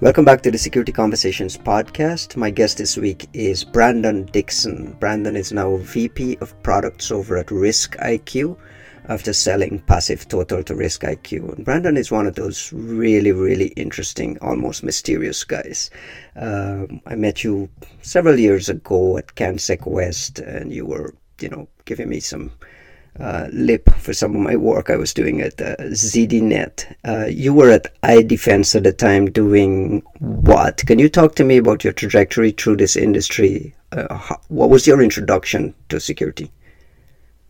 Welcome back to the Security Conversations podcast. My guest this week is Brandon Dixon. Brandon is now VP of Products over at Risk IQ after selling Passive Total to Risk IQ. And Brandon is one of those really, really interesting, almost mysterious guys. Um, I met you several years ago at CanSec West, and you were, you know, giving me some uh, lip for some of my work I was doing at uh, ZDNet. Uh, you were at iDefense at the time doing what? Can you talk to me about your trajectory through this industry? Uh, how, what was your introduction to security?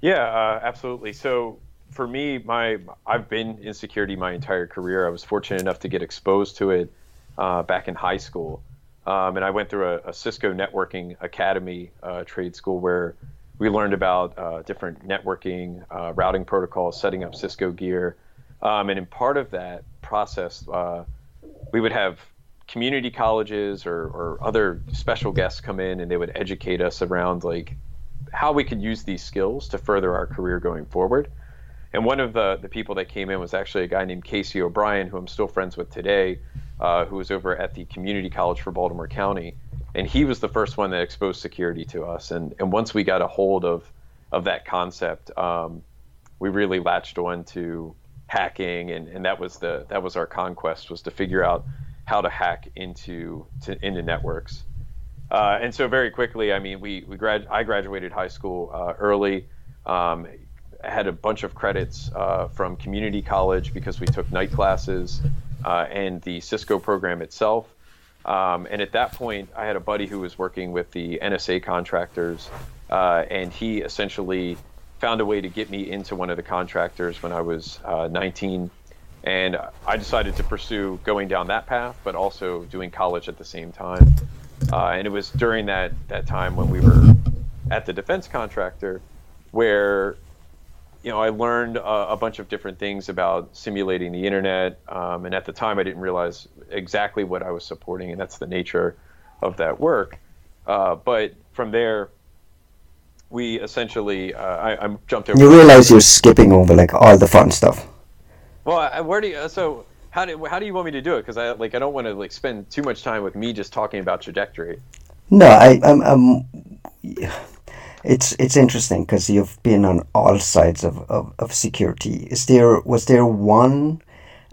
Yeah, uh, absolutely. So for me, my I've been in security my entire career. I was fortunate enough to get exposed to it uh, back in high school, um, and I went through a, a Cisco networking academy trade school where we learned about uh, different networking, uh, routing protocols, setting up Cisco gear. Um, and in part of that process, uh, we would have community colleges or, or other special guests come in and they would educate us around like how we could use these skills to further our career going forward. And one of the, the people that came in was actually a guy named Casey O'Brien, who I'm still friends with today, uh, who was over at the Community College for Baltimore County and he was the first one that exposed security to us. And and once we got a hold of of that concept, um, we really latched on to hacking, and, and that was the that was our conquest was to figure out how to hack into to, into networks. Uh, and so very quickly, I mean, we we grad I graduated high school uh, early. Um, had a bunch of credits uh, from community college because we took night classes uh, and the Cisco program itself. Um, and at that point, I had a buddy who was working with the NSA contractors, uh, and he essentially found a way to get me into one of the contractors when I was uh, 19. And I decided to pursue going down that path, but also doing college at the same time. Uh, and it was during that, that time when we were at the defense contractor where you know, I learned a, a, bunch of different things about simulating the internet, um, and at the time I didn't realize exactly what I was supporting, and that's the nature of that work. Uh, but from there, we essentially, uh, I, I, jumped over. You realize you're skipping over like all the fun stuff. Well, I, where do you? So how do how do you want me to do it? Because I like I don't want to like spend too much time with me just talking about trajectory. No, I, I'm, I'm it's it's interesting because you've been on all sides of, of, of security. Is there was there one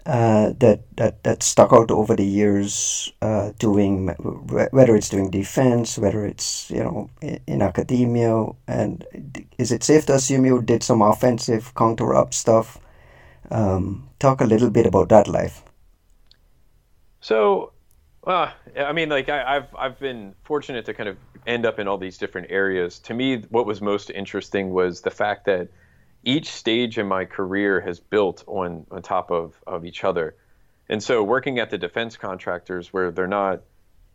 uh, that that that stuck out over the years, uh, doing whether it's doing defense, whether it's you know in, in academia, and is it safe to assume you did some offensive counter up stuff? Um, talk a little bit about that life. So, uh, I mean, like I, I've I've been fortunate to kind of end up in all these different areas. To me, what was most interesting was the fact that each stage in my career has built on on top of of each other. And so, working at the defense contractors, where they're not,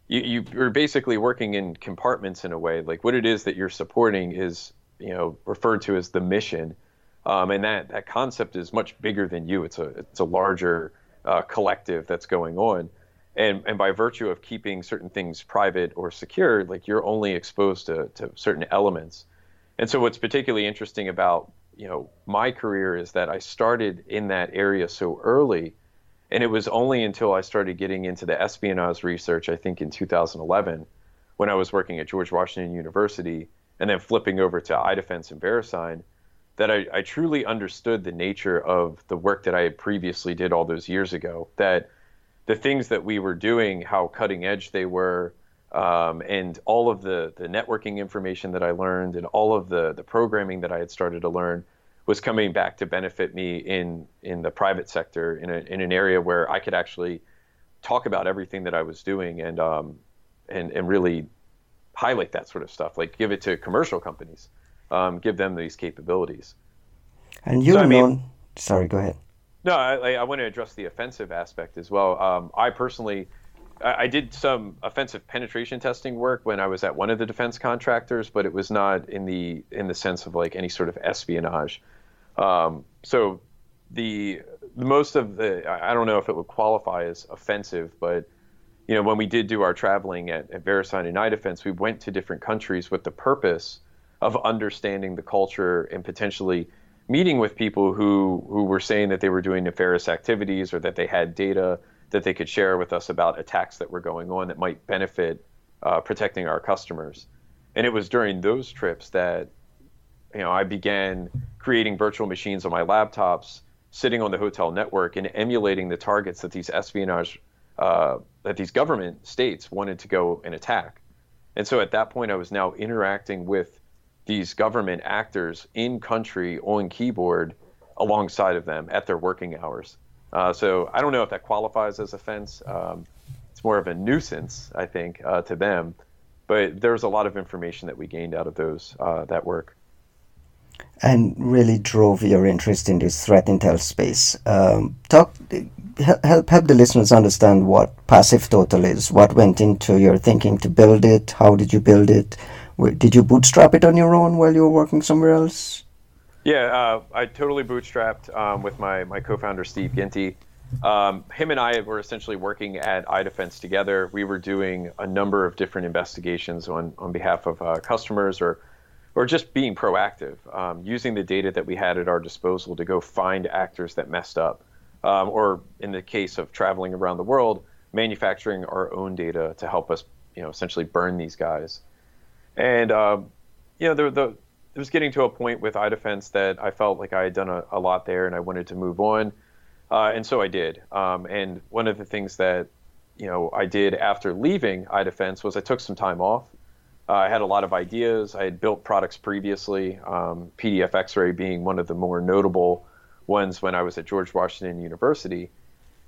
you you're basically working in compartments in a way. Like what it is that you're supporting is you know referred to as the mission, um, and that that concept is much bigger than you. It's a it's a larger uh, collective that's going on and and by virtue of keeping certain things private or secure like you're only exposed to, to certain elements. And so what's particularly interesting about you know my career is that i started in that area so early and it was only until i started getting into the espionage research i think in 2011 when i was working at george washington university and then flipping over to idefense and verisign that I, I truly understood the nature of the work that i had previously did all those years ago that the things that we were doing, how cutting edge they were, um, and all of the the networking information that I learned, and all of the the programming that I had started to learn, was coming back to benefit me in in the private sector in a, in an area where I could actually talk about everything that I was doing and um, and and really highlight that sort of stuff, like give it to commercial companies, um, give them these capabilities. And you so, I mean, sorry, go ahead. No, I, I want to address the offensive aspect as well. Um, I personally, I, I, did some offensive penetration testing work when I was at one of the defense contractors, but it was not in the in the sense of like any sort of espionage. Um, so the, the most of the I don't know if it would qualify as offensive, but you know when we did do our traveling at, at VeriSign and iDefense, we went to different countries with the purpose of understanding the culture and potentially meeting with people who who were saying that they were doing nefarious activities or that they had data that they could share with us about attacks that were going on that might benefit uh, protecting our customers. And it was during those trips that you know I began creating virtual machines on my laptops, sitting on the hotel network and emulating the targets that these espionage uh, that these government states wanted to go and attack. And so at that point, I was now interacting with these government actors in country on keyboard alongside of them at their working hours. Uh, so I don't know if that qualifies as offense. Um, it's more of a nuisance, I think, uh, to them. But there's a lot of information that we gained out of those uh, that work. And really drove your interest in this threat intel space. Um, talk, help help the listeners understand what Passive Total is. What went into your thinking to build it? How did you build it? Did you bootstrap it on your own while you were working somewhere else? Yeah, uh, I totally bootstrapped um, with my, my co-founder Steve Ginty. Um, him and I were essentially working at iDefense together. We were doing a number of different investigations on, on behalf of uh, customers or or just being proactive, um, using the data that we had at our disposal to go find actors that messed up, um, or in the case of traveling around the world, manufacturing our own data to help us, you know, essentially burn these guys. And uh, you know, the, the it was getting to a point with iDefense that I felt like I had done a, a lot there and I wanted to move on. Uh, and so I did. Um, and one of the things that, you know, I did after leaving iDefense was I took some time off. Uh, I had a lot of ideas. I had built products previously, um, PDF X-ray being one of the more notable ones when I was at George Washington University.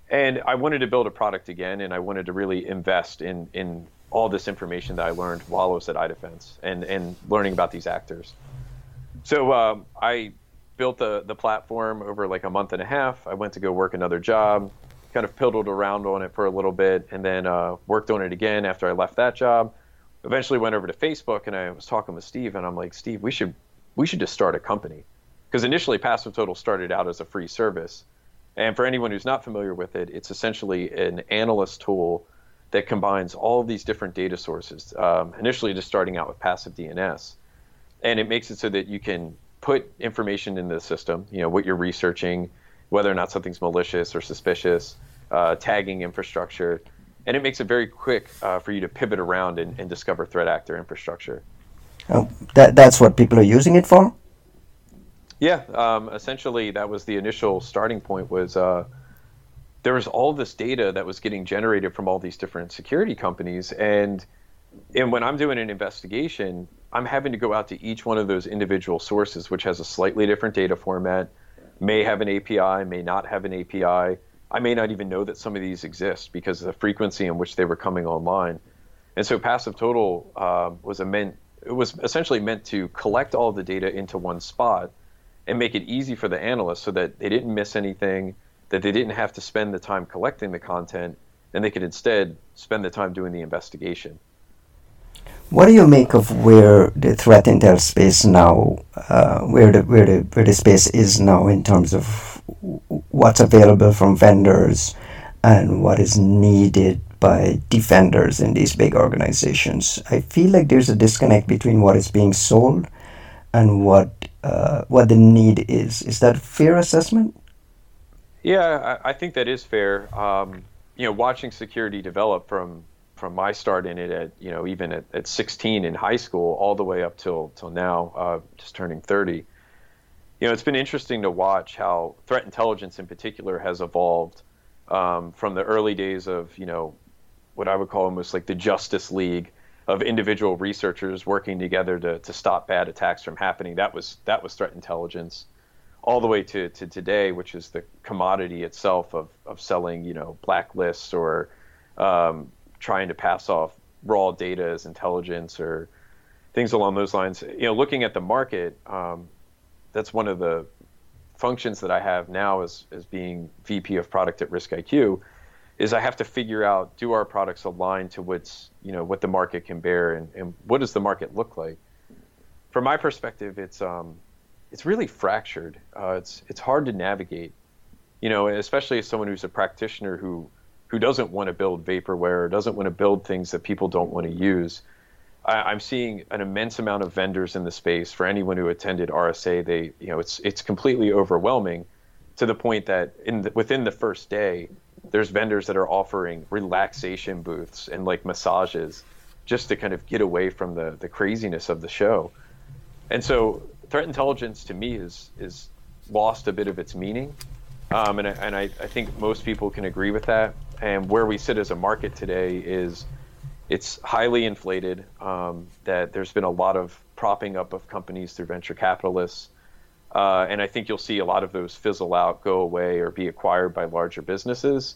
And I wanted to build a product again, and I wanted to really invest in in all this information that I learned while I was at iDefense and and learning about these actors. So um, I built the the platform over like a month and a half. I went to go work another job, kind of piddled around on it for a little bit, and then uh, worked on it again after I left that job. Eventually went over to Facebook, and I was talking with Steve, and I'm like, Steve, we should we should just start a company because initially Passive Total started out as a free service. And for anyone who's not familiar with it, it's essentially an analyst tool that combines all of these different data sources. Um, initially, just starting out with passive DNS and it makes it so that you can put information in the system, you know, what you're researching, whether or not something's malicious or suspicious, uh, tagging infrastructure, and it makes it very quick uh, for you to pivot around and, and discover threat actor infrastructure. Oh, that, that's what people are using it for? Yeah, um, essentially that was the initial starting point was uh, there was all this data that was getting generated from all these different security companies and and when I'm doing an investigation, I'm having to go out to each one of those individual sources, which has a slightly different data format, may have an API, may not have an API. I may not even know that some of these exist because of the frequency in which they were coming online. And so Passive Total uh, was a meant it was essentially meant to collect all the data into one spot and make it easy for the analysts so that they didn't miss anything, that they didn't have to spend the time collecting the content, and they could instead spend the time doing the investigation. What do you make of where the threat intel space now, uh, where the where the where the space is now in terms of what's available from vendors and what is needed by defenders in these big organizations? I feel like there's a disconnect between what is being sold and what uh, what the need is. Is that a fair assessment? Yeah, I, think that is fair. Um, you know, watching security develop from from my start in it at you know even at, at 16 in high school all the way up till till now uh, just turning 30 you know it's been interesting to watch how threat intelligence in particular has evolved um, from the early days of you know what I would call almost like the Justice League of individual researchers working together to, to stop bad attacks from happening. That was that was threat intelligence all the way to, to today which is the commodity itself of, of selling you know blacklists or um, trying to pass off raw data as intelligence or things along those lines. You know, looking at the market, um, that's one of the functions that I have now as, as being VP of product at Risk IQ is I have to figure out do our products align to what's you know what the market can bear and, and what does the market look like. From my perspective, it's um, it's really fractured. Uh, it's it's hard to navigate, you know, especially as someone who's a practitioner who who doesn't want to build vaporware, or doesn't want to build things that people don't want to use. I, am seeing an immense amount of vendors in the space. For anyone who attended RSA, they you know it's it's completely overwhelming, to the point that in the, within the first day, there's vendors that are offering relaxation booths and like massages just to kind of get away from the the craziness of the show. And so threat intelligence to me is is lost a bit of its meaning. Um, and I, and I, I think most people can agree with that. And where we sit as a market today is it's highly inflated. Um, that there's been a lot of propping up of companies through venture capitalists. Uh, and I think you'll see a lot of those fizzle out, go away, or be acquired by larger businesses.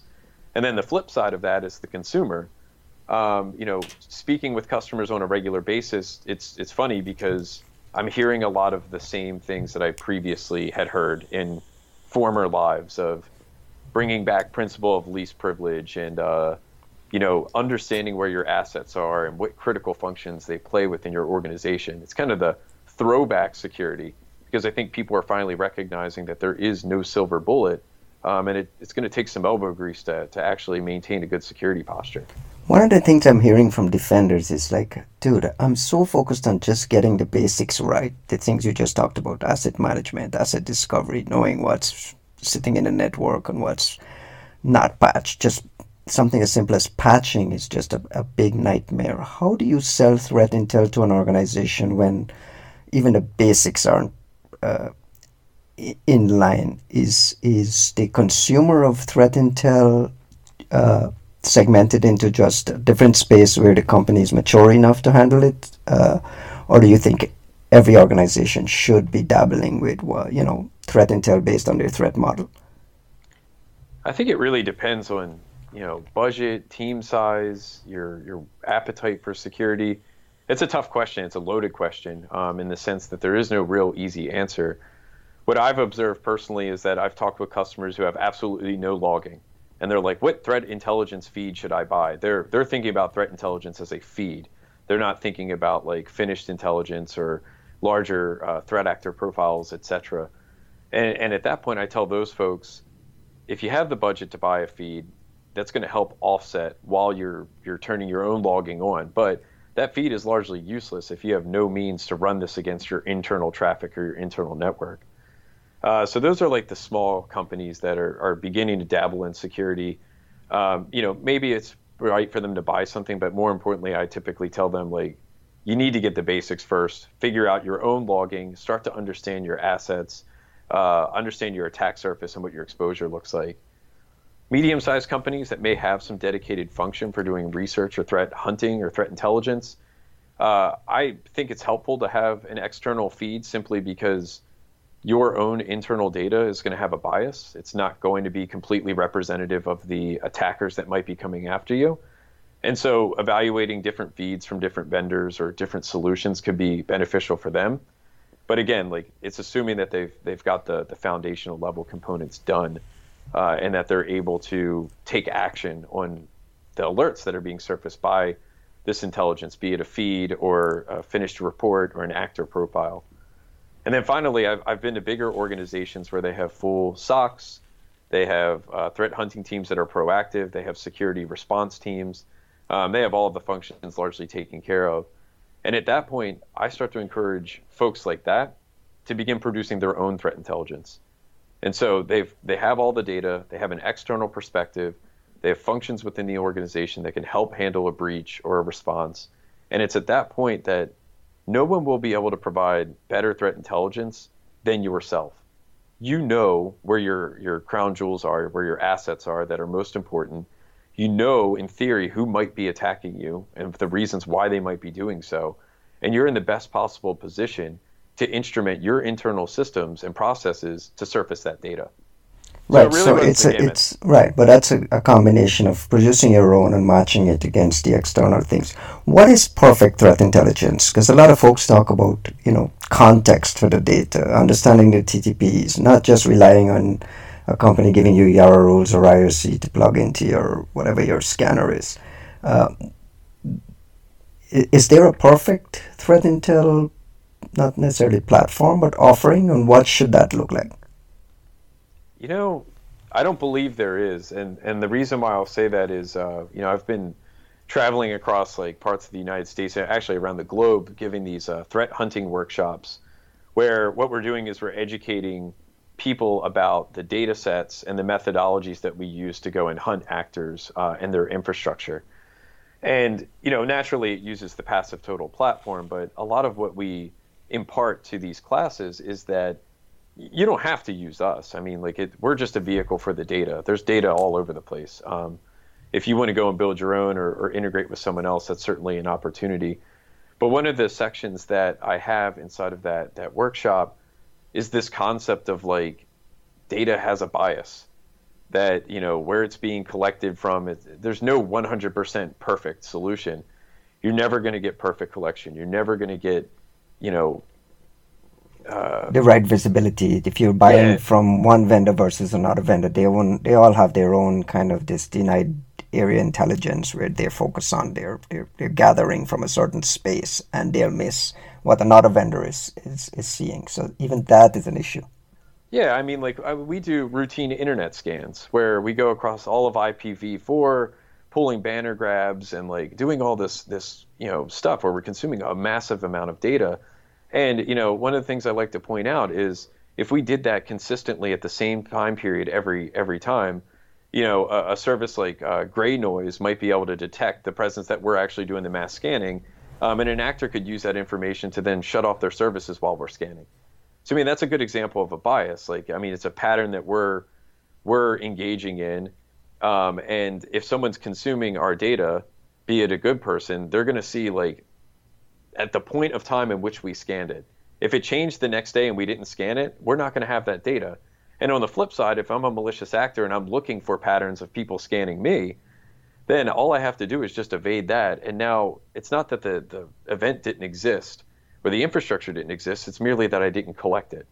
And then the flip side of that is the consumer. Um, you know, speaking with customers on a regular basis, it's it's funny because I'm hearing a lot of the same things that I previously had heard in former lives of bringing back principle of least privilege and uh, you know understanding where your assets are and what critical functions they play within your organization. It's kind of the throwback security because I think people are finally recognizing that there is no silver bullet, um, and it, it's going to take some elbow grease to, to actually maintain a good security posture. One of the things I'm hearing from defenders is like, dude, I'm so focused on just getting the basics right. The things you just talked about asset management, asset discovery, knowing what's sitting in the network and what's not patched. Just something as simple as patching is just a, a big nightmare. How do you sell threat intel to an organization when even the basics aren't uh, in line? Is, is the consumer of threat intel. Uh, segmented into just a different space where the company is mature enough to handle it, uh, or do you think every organization should be dabbling with you know threat intel based on their threat model? I think it really depends on you know budget, team size, your your appetite for security. It's a tough question. It's a loaded question um, in the sense that there is no real easy answer. What I've observed personally is that I've talked with customers who have absolutely no logging and they're like, what threat intelligence feed should I buy? They're they're thinking about threat intelligence as a feed. They're not thinking about like finished intelligence or larger uh, threat actor profiles, etc. And, and at that point, I tell those folks, if you have the budget to buy a feed, that's going to help offset while you're you're turning your own logging on. But that feed is largely useless if you have no means to run this against your internal traffic or your internal network. Uh, so those are like the small companies that are, are beginning to dabble in security. Um, you know, maybe it's right for them to buy something, but more importantly, I typically tell them like, you need to get the basics first. Figure out your own logging. Start to understand your assets. Uh, understand your attack surface and what your exposure looks like. Medium-sized companies that may have some dedicated function for doing research or threat hunting or threat intelligence. Uh, I think it's helpful to have an external feed simply because your own internal data is going to have a bias. It's not going to be completely representative of the attackers that might be coming after you. And so evaluating different feeds from different vendors or different solutions could be beneficial for them. But again, like it's assuming that they've they've got the the foundational level components done, uh, and that they're able to take action on the alerts that are being surfaced by this intelligence, be it a feed or a finished report or an actor profile. And then finally, I've, I've been to bigger organizations where they have full SOCs, they have uh, threat hunting teams that are proactive, they have security response teams, um, they have all of the functions largely taken care of. And at that point, I start to encourage folks like that to begin producing their own threat intelligence. And so they've they have all the data, they have an external perspective, they have functions within the organization that can help handle a breach or a response. And it's at that point that no one will be able to provide better threat intelligence than yourself. You know where your, your crown jewels are, where your assets are that are most important. You know, in theory, who might be attacking you and the reasons why they might be doing so. And you're in the best possible position to instrument your internal systems and processes to surface that data. Right, so, really so it's a, it's right, but that's a, a, combination of producing your own and matching it against the external things. What is perfect threat intelligence? Because a lot of folks talk about you know context for the data, understanding the TTPs, not just relying on a company giving you Yara rules or IOC to plug into your whatever your scanner is. Uh, is there a perfect threat intel, not necessarily platform, but offering, and what should that look like? You know, I don't believe there is, and and the reason why I'll say that is, uh, you know, I've been traveling across like parts of the United States, actually around the globe, giving these uh, threat hunting workshops, where what we're doing is we're educating people about the data sets and the methodologies that we use to go and hunt actors uh, and their infrastructure. And you know, naturally, it uses the passive total platform, but a lot of what we impart to these classes is that you don't have to use us. I mean, like it, we're just a vehicle for the data. There's data all over the place. Um, if you want to go and build your own or, or integrate with someone else, that's certainly an opportunity. But one of the sections that I have inside of that that workshop is this concept of like data has a bias that you know where it's being collected from it, there's no 100% perfect solution you're never going to get perfect collection you're never going to get you know uh, the right visibility if you're buying yeah. from one vendor versus another vendor they own, they all have their own kind of this denied area intelligence where they focus on their they're, they're gathering from a certain space and they'll miss what another vendor is, is, is seeing. So even that is an issue. Yeah, I mean, like we do routine internet scans where we go across all of IPv4, pulling banner grabs and like doing all this this you know stuff where we're consuming a massive amount of data. And you know, one of the things I like to point out is if we did that consistently at the same time period every every time, you know, a, a service like uh, GreyNoise might be able to detect the presence that we're actually doing the mass scanning um, and an actor could use that information to then shut off their services while we're scanning. So I mean that's a good example of a bias. Like I mean it's a pattern that we're we're engaging in, um, and if someone's consuming our data, be it a good person, they're going to see like at the point of time in which we scanned it. If it changed the next day and we didn't scan it, we're not going to have that data. And on the flip side, if I'm a malicious actor and I'm looking for patterns of people scanning me, then all I have to do is just evade that. And now it's not that the, the event didn't exist or the infrastructure didn't exist, it's merely that I didn't collect it.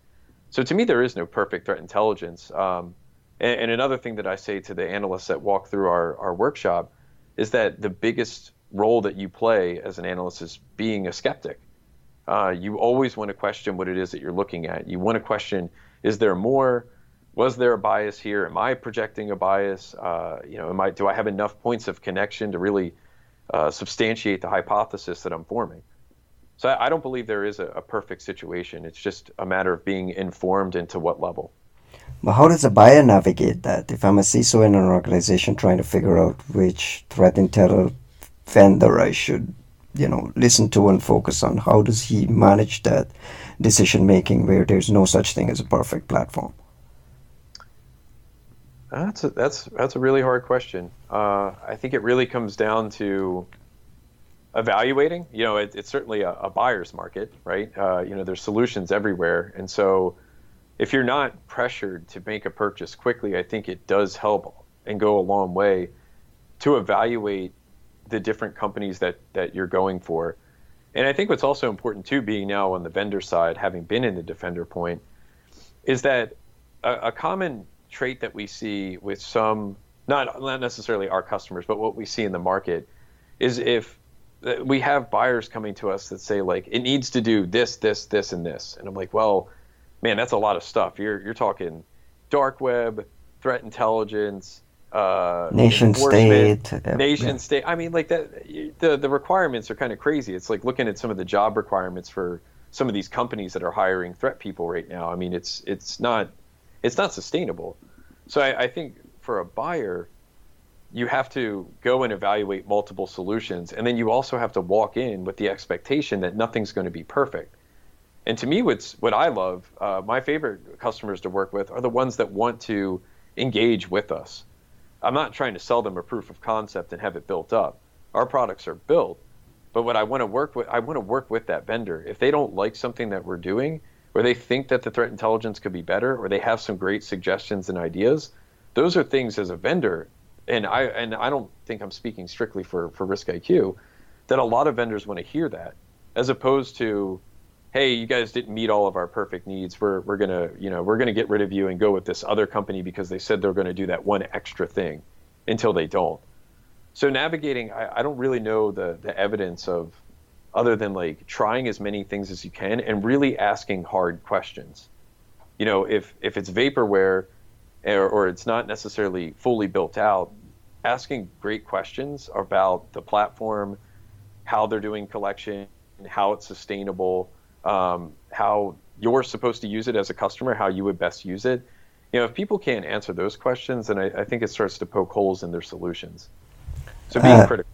So to me, there is no perfect threat intelligence. Um, and, and, another thing that I say to the analysts that walk through our, our workshop is that the biggest role that you play as an analyst is being a skeptic. Uh, you always want to question what it is that you're looking at. You want to question, is there more? was there a bias here? Am I projecting a bias? Uh, you know, am I do I have enough points of connection to really uh, substantiate the hypothesis that I'm forming? So I, I don't believe there is a, a, perfect situation. It's just a matter of being informed into what level. But how does a buyer navigate that? If I'm a CISO in an organization trying to figure out which threat intel vendor I should, you know, listen to and focus on, how does he manage that decision making where there's no such thing as a perfect platform? That's a, that's that's a really hard question. Uh, I think it really comes down to evaluating. You know, it, it's certainly a, a, buyer's market, right? Uh, you know, there's solutions everywhere, and so if you're not pressured to make a purchase quickly, I think it does help and go a long way to evaluate the different companies that that you're going for. And I think what's also important too, being now on the vendor side, having been in the defender point, is that a, a common trait that we see with some not not necessarily our customers, but what we see in the market is if uh, we have buyers coming to us that say like it needs to do this, this, this, and this, and I'm like, well, man, that's a lot of stuff. You're you're talking dark web, threat intelligence, uh, nation state, nation yeah. state. I mean, like that. The the requirements are kind of crazy. It's like looking at some of the job requirements for some of these companies that are hiring threat people right now. I mean, it's it's not it's not sustainable. So I, I think for a buyer, you have to go and evaluate multiple solutions, and then you also have to walk in with the expectation that nothing's going to be perfect. And to me, what's what I love, uh, my favorite customers to work with are the ones that want to engage with us. I'm not trying to sell them a proof of concept and have it built up. Our products are built, but what I want to work with, I want to work with that vendor. If they don't like something that we're doing, or they think that the threat intelligence could be better or they have some great suggestions and ideas, those are things as a vendor, and I and I don't think I'm speaking strictly for for Risk IQ, that a lot of vendors want to hear that, as opposed to, hey, you guys didn't meet all of our perfect needs. We're we're gonna you know we're gonna get rid of you and go with this other company because they said they're going to do that one extra thing, until they don't. So navigating, I, I don't really know the the evidence of other than like trying as many things as you can and really asking hard questions. You know, if if it's vaporware or, or it's not necessarily fully built out, asking great questions about the platform, how they're doing collection, how it's sustainable, um, how you're supposed to use it as a customer, how you would best use it. You know, if people can't answer those questions, then I, I think it starts to poke holes in their solutions. So being uh, critical.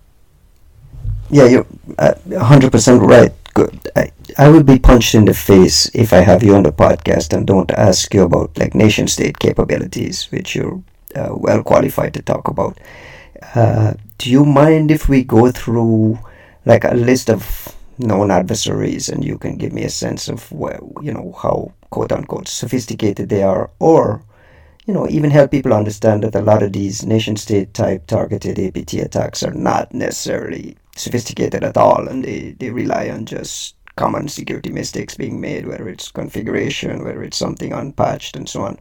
Yeah, you're uh, 100% right. Good. I, I would be punched in the face if I have you on the podcast and don't ask you about like nation state capabilities, which you're uh, well qualified to talk about. Uh, do you mind if we go through like a list of known adversaries and you can give me a sense of where you know how quote unquote sophisticated they are or you know even help people understand that a lot of these nation state type targeted apt attacks are not necessarily sophisticated at all and they, they rely on just common security mistakes being made whether it's configuration whether it's something unpatched and so on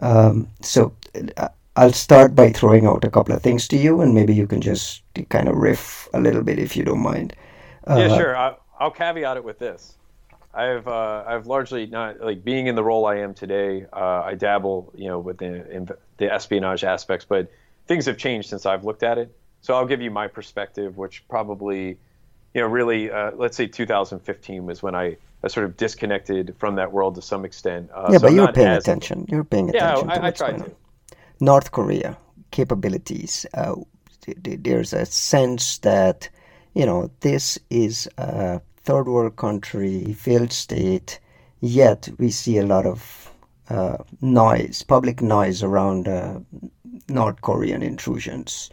um, so uh, I'll start by throwing out a couple of things to you, and maybe you can just kind of riff a little bit if you don't mind. Uh, yeah, sure. I, will caveat it with this. I've uh, I've largely not like being in the role I am today. Uh, I dabble, you know, with the the espionage aspects, but things have changed since I've looked at it. So I'll give you my perspective, which probably, you know, really, uh, let's say 2015 was when I, I sort of disconnected from that world to some extent. Uh, yeah, so but you're paying attention. You're paying attention. Yeah, I, I tried to. North Korea capabilities. Uh, there's a sense that you know this is a third world country, failed state, yet we see a lot of uh, noise, public noise around uh, North Korean intrusions.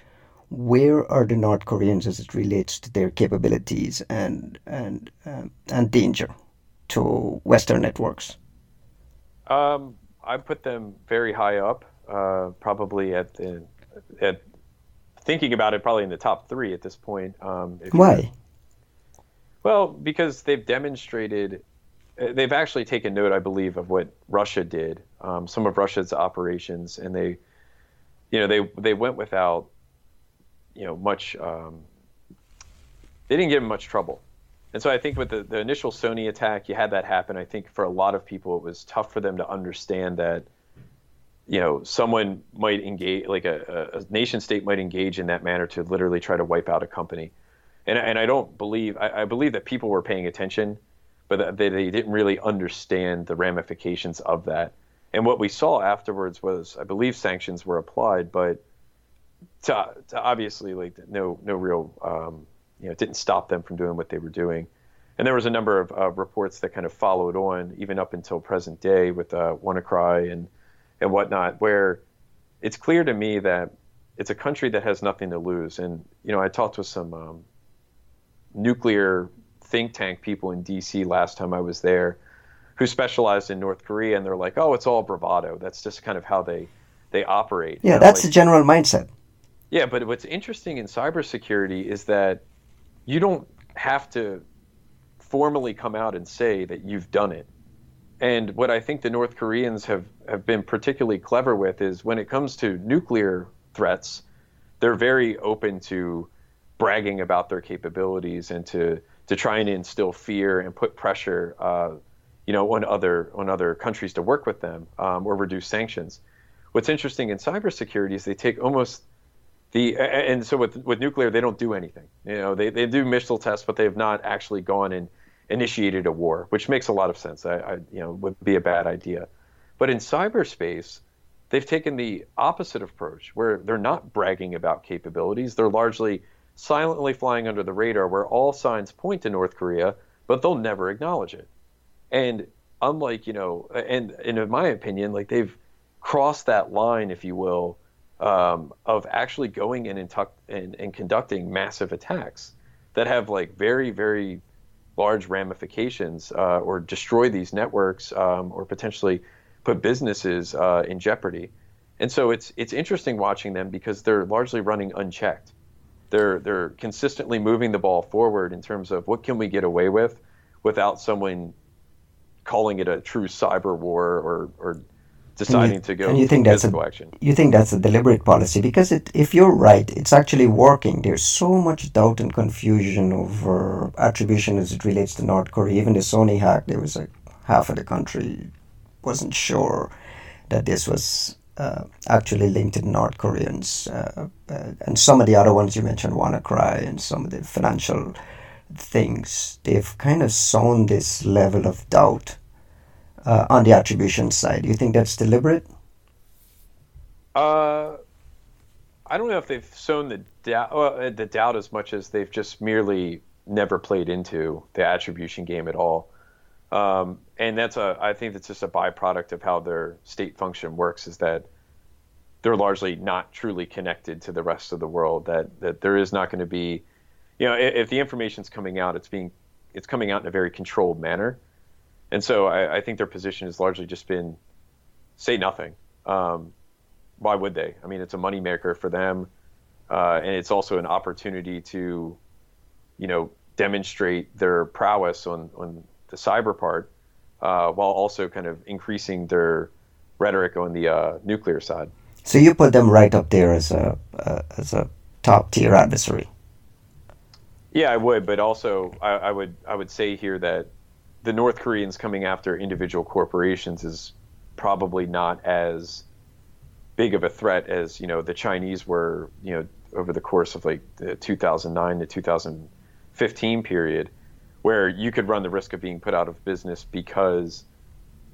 Where are the North Koreans as it relates to their capabilities and and um, and danger to Western networks? Um, I put them very high up uh, probably at the, at thinking about it, probably in the top three at this point. Um, Why? Well, because they've demonstrated, uh, they've actually taken note, I believe, of what Russia did, um, some of Russia's operations, and they, you know, they they went without, you know, much. Um, they didn't give them much trouble. And so I think with the, the initial Sony attack, you had that happen. I think for a lot of people, it was tough for them to understand that you know, someone might engage, like a, a, nation state might engage in that manner to literally try to wipe out a company. And, and I don't believe, I, I believe that people were paying attention, but they, they didn't really understand the ramifications of that. And what we saw afterwards was, I believe sanctions were applied, but to, to obviously like no, no real, um, you know, it didn't stop them from doing what they were doing. And there was a number of uh, reports that kind of followed on, even up until present day, with uh, WannaCry and and whatnot, where it's clear to me that it's a country that has nothing to lose. And you know, I talked with some um, nuclear think tank people in D.C. last time I was there, who specialized in North Korea, and they're like, "Oh, it's all bravado. That's just kind of how they they operate." Yeah, you know, that's like, the general mindset. Yeah, but what's interesting in cybersecurity is that you don't have to formally come out and say that you've done it. And what I think the North Koreans have, have been particularly clever with is when it comes to nuclear threats, they're very open to bragging about their capabilities and to, to try and instill fear and put pressure, uh, you know, on other on other countries to work with them um, or reduce sanctions. What's interesting in cybersecurity is they take almost the and so with with nuclear they don't do anything. You know, they, they do missile tests, but they have not actually gone and initiated a war, which makes a lot of sense. I, I, you know, would be a bad idea. But in cyberspace, they've taken the opposite approach, where they're not bragging about capabilities. They're largely silently flying under the radar, where all signs point to North Korea, but they'll never acknowledge it. And unlike, you know, and, and in my opinion, like they've crossed that line, if you will, um, of actually going in and, tuck, and, and conducting massive attacks that have like very, very large ramifications uh, or destroy these networks um, or potentially put businesses uh, in jeopardy. And so it's it's interesting watching them because they're largely running unchecked. They're they're consistently moving the ball forward in terms of what can we get away with without someone calling it a true cyber war or or deciding you, to go and you think that's a, action. You think that's a deliberate policy because it, if you're right, it's actually working. There's so much doubt and confusion over attribution as it relates to North Korea. Even the Sony hack, there was like half of the country wasn't sure that this was uh, actually linked to North Koreans. Uh, uh, and some of the other ones you mentioned, WannaCry and some of the financial things, they've kind of sown this level of doubt uh, on the attribution side. Do you think that's deliberate? Uh, I don't know if they've sown the doubt, well, uh, the doubt as much as they've just merely never played into the attribution game at all. Um, and that's a, I think that's just a byproduct of how their state function works. Is that they're largely not truly connected to the rest of the world. That that there is not going to be, you know, if, if the information's coming out, it's being it's coming out in a very controlled manner. And so I, I think their position has largely just been say nothing. Um, why would they? I mean, it's a moneymaker for them, uh, and it's also an opportunity to, you know, demonstrate their prowess on on the cyber part, uh, while also kind of increasing their rhetoric on the uh, nuclear side. So you put them right up there as a uh, as a top tier adversary. Yeah, I would, but also I, I would I would say here that the North Koreans coming after individual corporations is probably not as big of a threat as you know the Chinese were you know over the course of like the 2009 to 2015 period, where you could run the risk of being put out of business because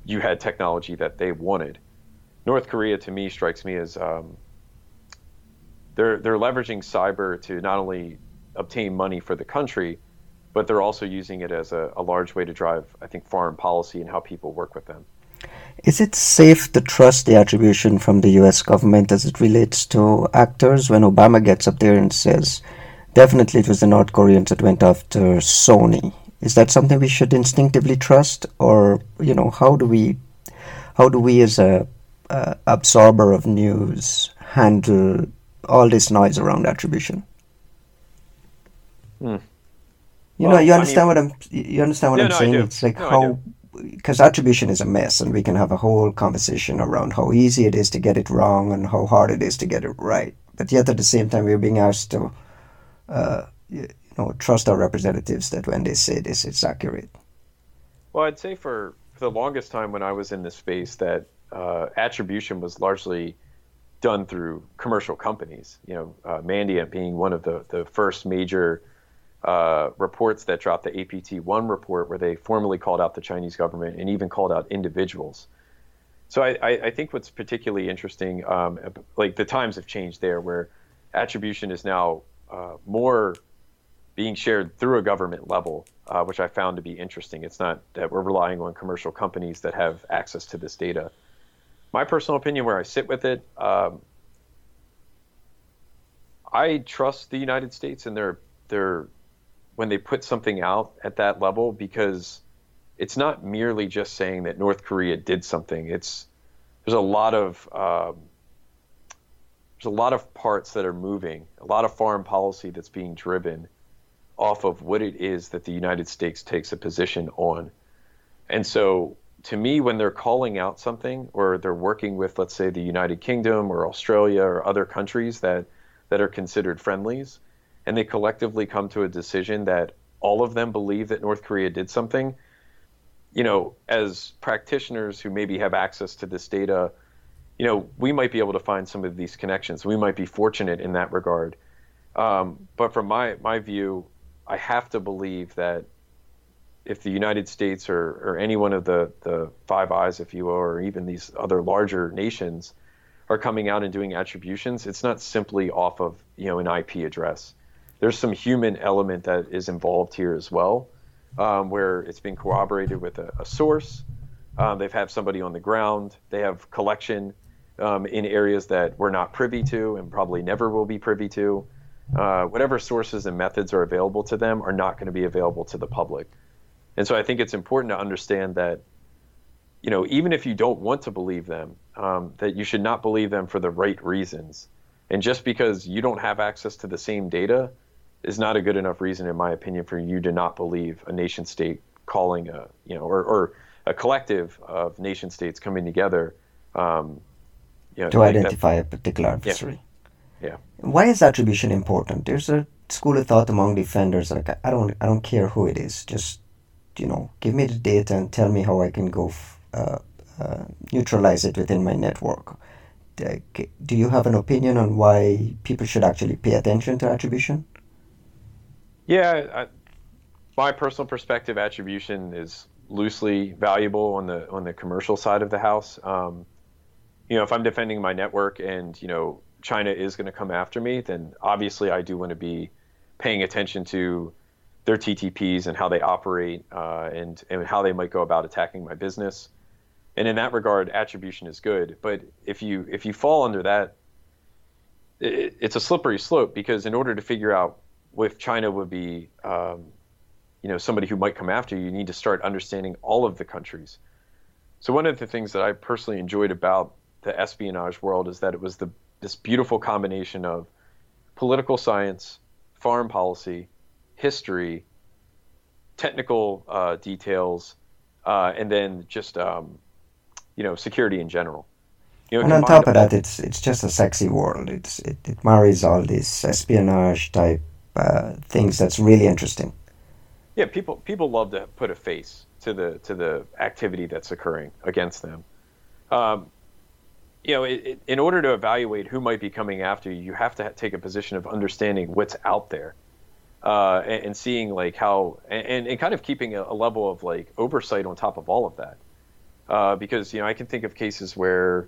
you had technology that they wanted. North Korea to me strikes me as um, they're they're leveraging cyber to not only obtain money for the country, but they're also using it as a, a large way to drive, I think, foreign policy and how people work with them. Is it safe to trust the attribution from the US government as it relates to actors when Obama gets up there and says, definitely it was the North Koreans that went after Sony? Is that something we should instinctively trust? Or, you know, how do we, how do we as a uh, absorber of news handle all this noise around attribution? Hmm. You well, know, you understand I mean, what I'm. You understand what yeah, I'm no, saying? It's like no, how, because attribution is a mess, and we can have a whole conversation around how easy it is to get it wrong and how hard it is to get it right. But yet, at the same time, we're being asked to, uh, you know, trust our representatives that when they say this, it's accurate. Well, I'd say for, for the longest time when I was in this space, that uh, attribution was largely done through commercial companies. You know, uh, Mandiant being one of the the first major uh, reports that dropped the APT1 report, where they formally called out the Chinese government and even called out individuals. So I, I, I think what's particularly interesting, um, like the times have changed there, where attribution is now uh, more being shared through a government level, uh, which I found to be interesting. It's not that we're relying on commercial companies that have access to this data. My personal opinion, where I sit with it, um, I trust the United States and their their when they put something out at that level because it's not merely just saying that North Korea did something. It's there's a lot of um, there's a lot of parts that are moving, a lot of foreign policy that's being driven off of what it is that the United States takes a position on. And so to me, when they're calling out something or they're working with, let's say, the United Kingdom or Australia or other countries that, that are considered friendlies, and they collectively come to a decision that all of them believe that North Korea did something, you know, as practitioners who maybe have access to this data, you know, we might be able to find some of these connections. We might be fortunate in that regard. Um, but from my, my view, I have to believe that if the United States or, or any one of the, the Five Eyes, if you will, or even these other larger nations are coming out and doing attributions, it's not simply off of you know an IP address there's some human element that is involved here as well, um, where it's been corroborated with a, a source. Um, they've had somebody on the ground. They have collection um, in areas that we're not privy to and probably never will be privy to. Uh, whatever sources and methods are available to them are not going to be available to the public. And so I think it's important to understand that, you know, even if you don't want to believe them, um, that you should not believe them for the right reasons. And just because you don't have access to the same data is not a good enough reason, in my opinion, for you to not believe a nation state calling a you know or, or a collective of nation states coming together. Um, you know, to identify a particular adversary. Yeah. yeah. Why is attribution important? There's a school of thought among defenders like I don't I don't care who it is, just you know give me the data and tell me how I can go f- uh, uh, neutralize it within my network. Do you have an opinion on why people should actually pay attention to attribution? Yeah, I, my personal perspective, attribution is loosely valuable on the on the commercial side of the house. Um, you know, if I'm defending my network and you know China is going to come after me, then obviously I do want to be paying attention to their TTPs and how they operate uh, and and how they might go about attacking my business. And in that regard, attribution is good. But if you if you fall under that, it, it's a slippery slope because in order to figure out if China would be um, you know somebody who might come after you, you need to start understanding all of the countries. So one of the things that I personally enjoyed about the espionage world is that it was the this beautiful combination of political science, foreign policy, history, technical uh, details, uh, and then just um, you know security in general. You know, and on top of that, it's it's just a sexy world. It's it, it marries all these espionage type uh, things that's really interesting. Yeah, people people love to put a face to the to the activity that's occurring against them. Um, you know, it, it, in order to evaluate who might be coming after you, you have to take a position of understanding what's out there, uh, and, and, seeing like how, and, and kind of keeping a, a, level of like oversight on top of all of that, uh, because you know I can think of cases where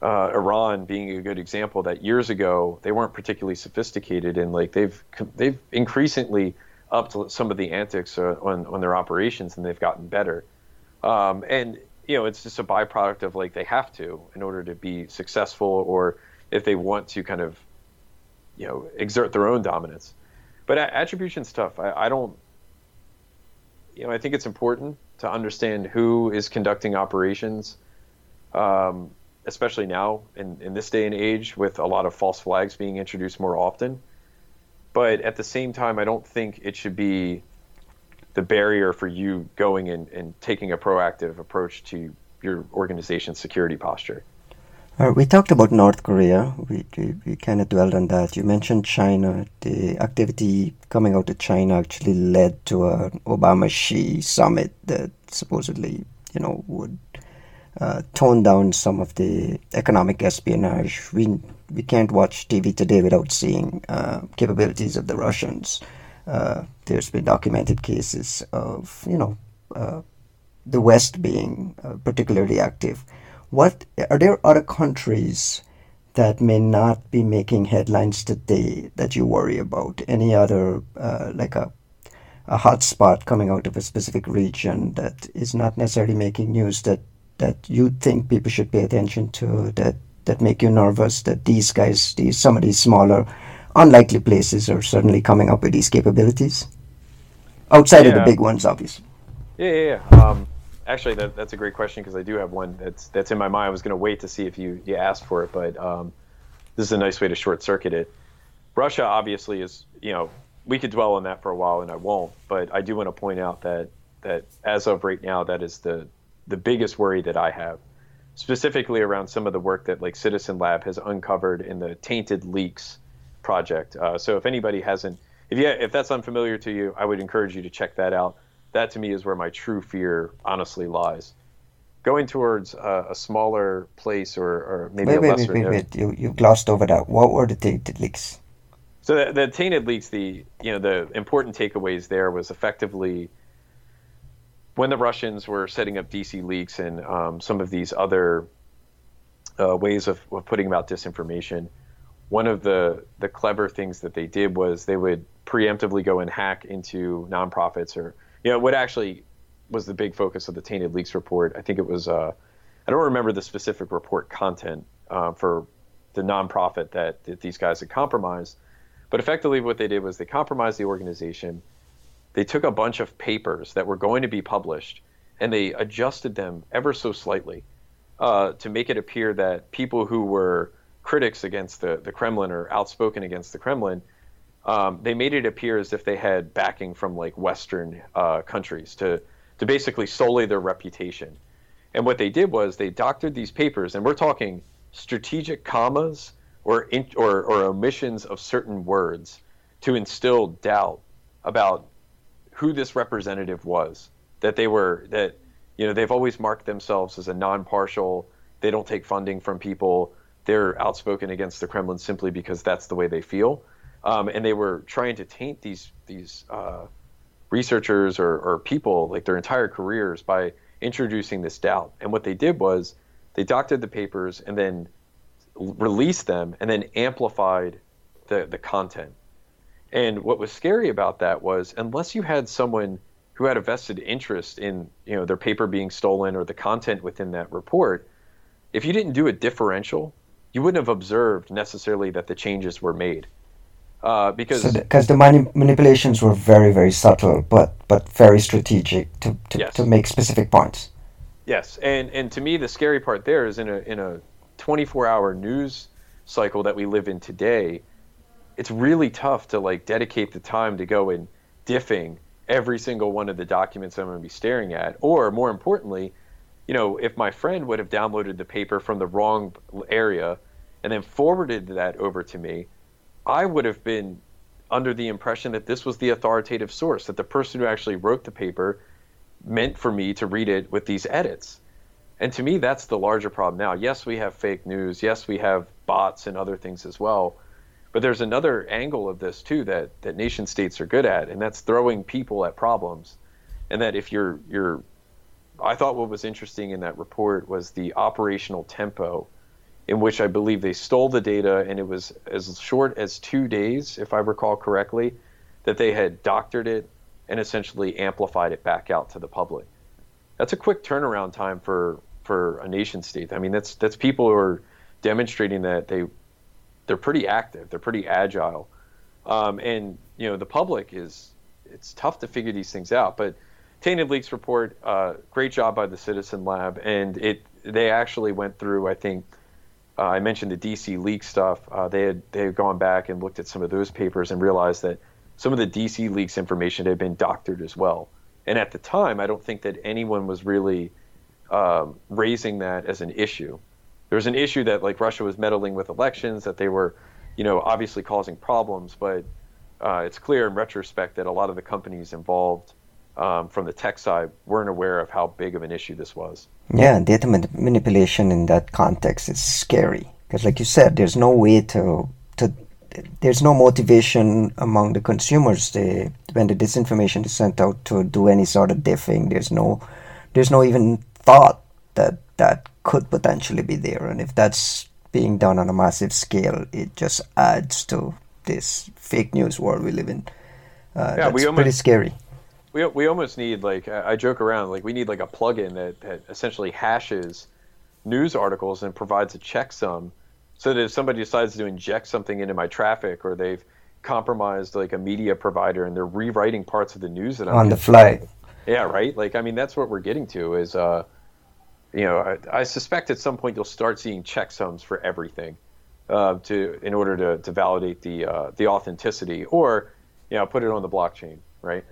uh, Iran being a good example that years ago they weren't particularly sophisticated and like they've they've increasingly upped some of the antics uh, on on their operations and they've gotten better. Um, and you know, it's just a byproduct of like they have to in order to be successful or if they want to kind of, you know, exert their own dominance. But attribution stuff, I, I don't, you know, I think it's important to understand who is conducting operations, um, especially now in, in this day and age with a lot of false flags being introduced more often. But at the same time, I don't think it should be the barrier for you going and, and taking a proactive approach to your organization's security posture. Uh, we talked about North Korea. We, we, we kind of dwelled on that. You mentioned China. The activity coming out of China actually led to an Obama Xi summit that supposedly, you know, would uh, tone down some of the economic espionage. We we can't watch TV today without seeing uh, capabilities of the Russians uh, there's been documented cases of, you know, uh, the West being uh, particularly active. What are there other countries that may not be making headlines today that you worry about? Any other, uh, like a a hotspot coming out of a specific region that is not necessarily making news that that you think people should pay attention to that that make you nervous that these guys these some of these smaller unlikely places are suddenly coming up with these capabilities outside yeah. of the big ones, obviously. Yeah, yeah, yeah. Um, actually, that, that's a great question because I do have one that's that's in my mind. I was going to wait to see if you you asked for it, but um, this is a nice way to short circuit it. Russia obviously is, you know, we could dwell on that for a while, and I won't. But I do want to point out that that as of right now, that is the the biggest worry that I have, specifically around some of the work that like Citizen Lab has uncovered in the tainted leaks project. Uh, so if anybody hasn't, if you if that's unfamiliar to you, I would encourage you to check that out. That to me is where my true fear honestly lies. Going towards uh, a smaller place or, or maybe wait, a wait. Wait, wait, wait, You you glossed over that. What were the tainted leaks? So the, the tainted leaks, the you know the important takeaways there was effectively when the Russians were setting up DC leaks and um, some of these other uh, ways of, of putting about disinformation one of the the clever things that they did was they would preemptively go and hack into nonprofits or you know what actually was the big focus of the tainted leaks report. I think it was uh, i don't remember the specific report content uh, for the nonprofit that, that these guys had compromised but effectively what they did was they compromised the organization they took a bunch of papers that were going to be published and they adjusted them ever so slightly uh, to make it appear that people who were critics against the, the Kremlin or outspoken against the Kremlin, um, they made it appear as if they had backing from like Western uh, countries to to basically sully their reputation. And what they did was they doctored these papers, and we're talking strategic commas or in, or, or omissions of certain words to instill doubt about who this representative was. That they were that you know they've always marked themselves as a non-partial. They don't take funding from people they're outspoken against the Kremlin simply because that's the way they feel. Um, and they were trying to taint these these uh, researchers or, or people like their entire careers by introducing this doubt. And what they did was they doctored the papers and then released them and then amplified the, the content. And what was scary about that was unless you had someone who had a vested interest in you know their paper being stolen or the content within that report, if you didn't do a differential, you wouldn't have observed necessarily that the changes were made. Uh, because because so the, the mani- manipulations were very very subtle, but but very strategic to to, yes. to make specific points. Yes, and and to me the scary part there is in a in a 24 hour news cycle that we live in today, it's really tough to like dedicate the time to go and diffing every single one of the documents I'm going to be staring at, or more importantly, you know, if my friend would have downloaded the paper from the wrong area and then forwarded that over to me, I would have been under the impression that this was the authoritative source, that the person who actually wrote the paper meant for me to read it with these edits. And to me, that's the larger problem now. Yes, we have fake news. Yes, we have bots and other things as well. But there's another angle of this too that, that nation states are good at, and that's throwing people at problems. And that if you're you're I thought what was interesting in that report was the operational tempo in which I believe they stole the data, and it was as short as two days, if I recall correctly, that they had doctored it and essentially amplified it back out to the public. That's a quick turnaround time for for a nation state. I mean, that's that's people who are demonstrating that they they're pretty active, they're pretty agile, um, and you know the public is it's tough to figure these things out, but Tainted Leaks report, uh, great job by the Citizen Lab, and it they actually went through. I think uh, I mentioned the DC leak stuff. Uh, they had they had gone back and looked at some of those papers and realized that some of the DC leaks information had been doctored as well. And at the time, I don't think that anyone was really um, raising that as an issue. There was an issue that like Russia was meddling with elections, that they were, you know, obviously causing problems. But uh, it's clear in retrospect that a lot of the companies involved um, from the tech side weren't aware of how big of an issue this was. Yeah, data manipulation in that context is scary because, like you said, there's no way to to there's no motivation among the consumers when the disinformation is sent out to do any sort of diffing. There's no there's no even thought that that could potentially be there, and if that's being done on a massive scale, it just adds to this fake news world we live in. Uh, yeah, that's pretty scary we, we almost need like I joke around like we need like a plugin that, that essentially hashes news articles and provides a checksum so that if somebody decides to inject something into my traffic or they've compromised like a media provider and they're rewriting parts of the news that I'm on the fly. Yeah, right. Like I mean, that's what we're getting to is, uh, you know, I, I suspect at some point you'll start seeing checksums for everything, uh, to in order to, to validate the uh, the authenticity or, you know, put it on the blockchain, right?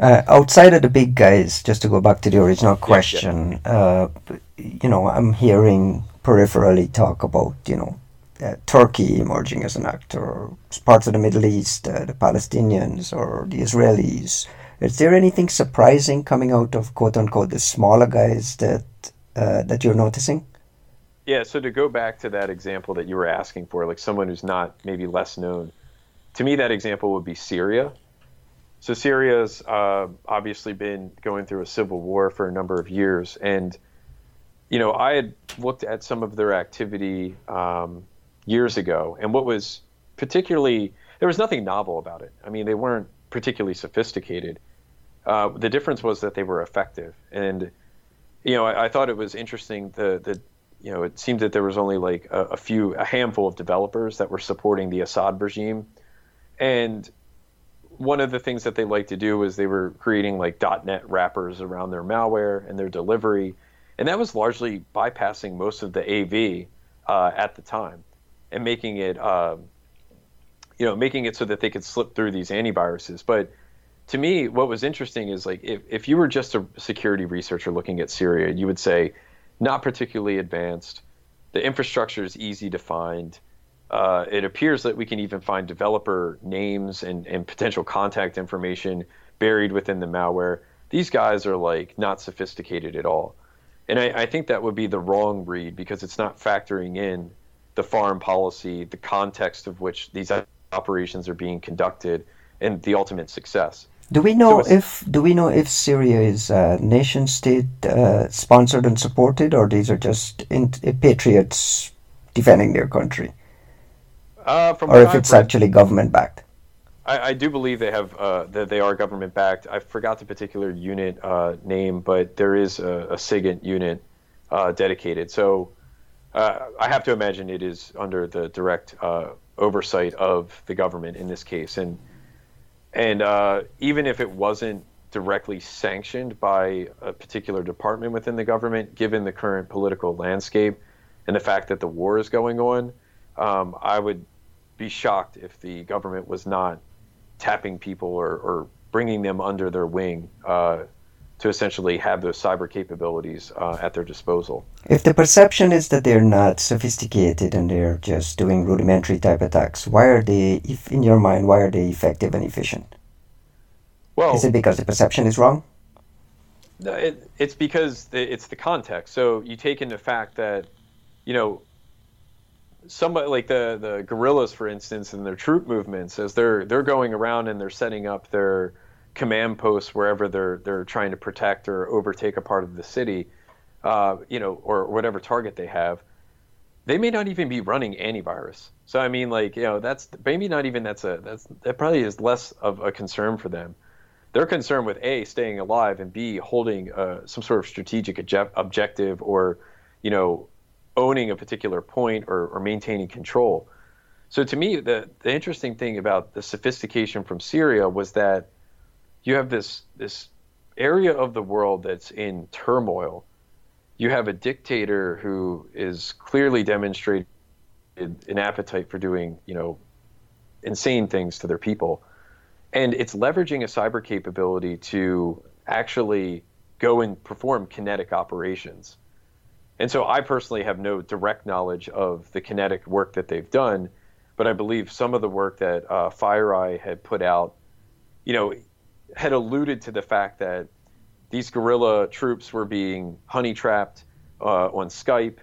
Uh, outside of the big guys, just to go back to the original question, yeah, yeah. Uh, you know, I'm hearing peripherally talk about, you know, uh, Turkey emerging as an actor, parts of the Middle East, uh, the Palestinians or the Israelis. Is there anything surprising coming out of quote unquote the smaller guys that uh, that you're noticing? Yeah. So to go back to that example that you were asking for, like someone who's not maybe less known, to me that example would be Syria so Syria's uh, obviously been going through a civil war for a number of years, and you know I had looked at some of their activity um, years ago, and what was particularly there was nothing novel about it. I mean, they weren't particularly sophisticated. Uh, the difference was that they were effective, and you know I, I, thought it was interesting. that you know it seemed that there was only like a, a few a handful of developers that were supporting the Assad regime, and one of the things that they like to do is they were creating like .NET wrappers around their malware and their delivery, and that was largely bypassing most of the AV uh, at the time and making it, uh, you know, making it so that they could slip through these antiviruses. But to me, what was interesting is like if, if you were just a security researcher looking at Syria, you would say not particularly advanced. The infrastructure is easy to find uh, it appears that we can even find developer names and, and potential contact information buried within the malware. These guys are like not sophisticated at all. And I, I think that would be the wrong read because it's not factoring in the foreign policy, the context of which these operations are being conducted, and the ultimate success. Do we know so if do we know if Syria is a nation state uh, sponsored and supported, or these are just in, uh, patriots defending their country, uh, or if it's read, actually government backed? I, I, do believe they have uh, that they are government backed. I forgot the particular unit uh, name, but there is a, a SIGINT unit uh, dedicated. So I have to imagine it is under the direct oversight of the government in this case, and and uh, even if it wasn't directly sanctioned by a particular department within the government, given the current political landscape and the fact that the war is going on, um, I would be shocked if the government was not tapping people or, or bringing them under their wing uh, to essentially have those cyber capabilities uh, at their disposal. If the perception is that they're not sophisticated and they're just doing rudimentary type attacks, why are they, if in your mind, why are they effective and efficient? Well, is it because the perception is wrong? It, it's because it's the context. So you take into fact that, you know, somebody like the the guerrillas, for instance, and their troop movements, as they're they're going around and they're setting up their command posts wherever they're they're trying to protect or overtake a part of the city, uh, you know, or whatever target they have, they may not even be running antivirus. So I mean, like you know, that's maybe not even that's a that's that probably is less of a concern for them. They're concerned with a staying alive and b holding uh, some sort of strategic object- objective or you know owning a particular point or, or maintaining control. So to me, the the interesting thing about the sophistication from Syria was that you have this this area of the world that's in turmoil. You have a dictator who is clearly demonstrated an appetite for doing, you know, insane things to their people. And it's leveraging a cyber capability to actually go and perform kinetic operations. And so I personally have no direct knowledge of the kinetic work that they've done, but I believe some of the work that uh, FireEye had put out, you know, had alluded to the fact that these guerrilla troops were being honey trapped uh, on Skype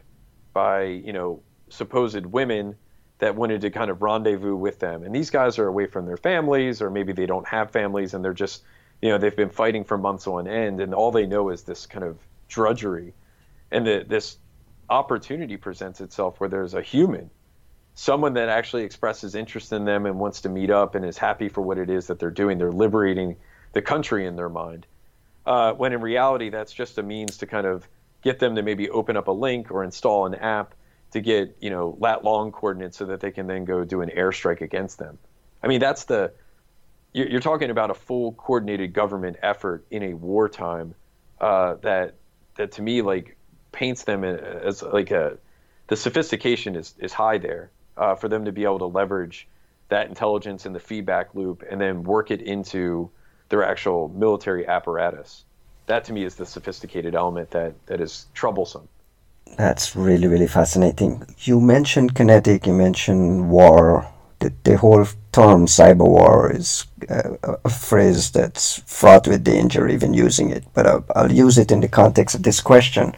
by you know supposed women that wanted to kind of rendezvous with them. And these guys are away from their families, or maybe they don't have families, and they're just you know they've been fighting for months on end, and all they know is this kind of drudgery. And the, this opportunity presents itself where there's a human someone that actually expresses interest in them and wants to meet up and is happy for what it is that they're doing. They're liberating the country in their mind. Uh, when in reality, that's just a means to kind of get them to maybe open up a link or install an app to get you know lat long coordinates so that they can then go do an airstrike against them. I mean, that's the you're talking about a full coordinated government effort in a wartime uh, that that to me like paints them as like a the sophistication is is high there uh, for them to be able to leverage that intelligence and the feedback loop and then work it into their actual military apparatus. That to me is the sophisticated element that, that is troublesome. That's really, really fascinating. You mentioned kinetic, you mentioned war. The, the whole term cyber war is uh, a phrase that's fraught with danger, even using it. But I'll, I'll use it in the context of this question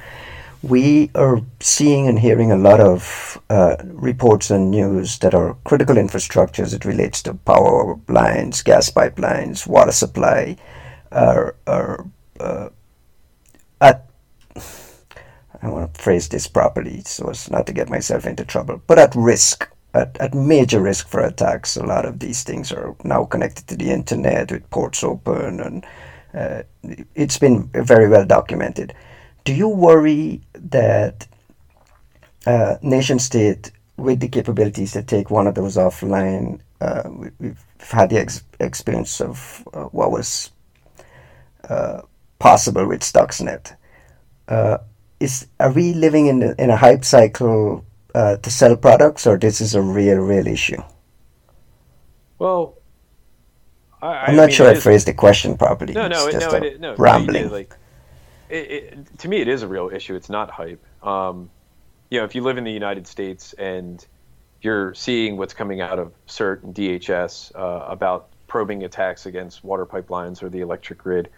we are seeing and hearing a lot of uh, reports and news that are critical infrastructures. It relates to power lines, gas pipelines, water supply, are, are uh, at I want to phrase this properly so as not to get myself into trouble, but at risk, at, at major risk for attacks. A lot of these things are now connected to the internet with ports open, and uh, it's been very well documented do you worry that uh, nation state with the capabilities to take one of those offline, uh, we've had the ex- experience of uh, what was uh, possible with Stuxnet. Uh, is are we living in in a hype cycle uh, to sell products, or this is a real real issue? Well, I, am not mean, sure I phrased the question properly. No, no, it's no, it, no, rambling. like, it, to me, it is a real issue. It's not hype. Um, you know, if you live in the United States and you're seeing what's coming out of CERT and DHS uh, about probing attacks against water pipelines or the electric grid,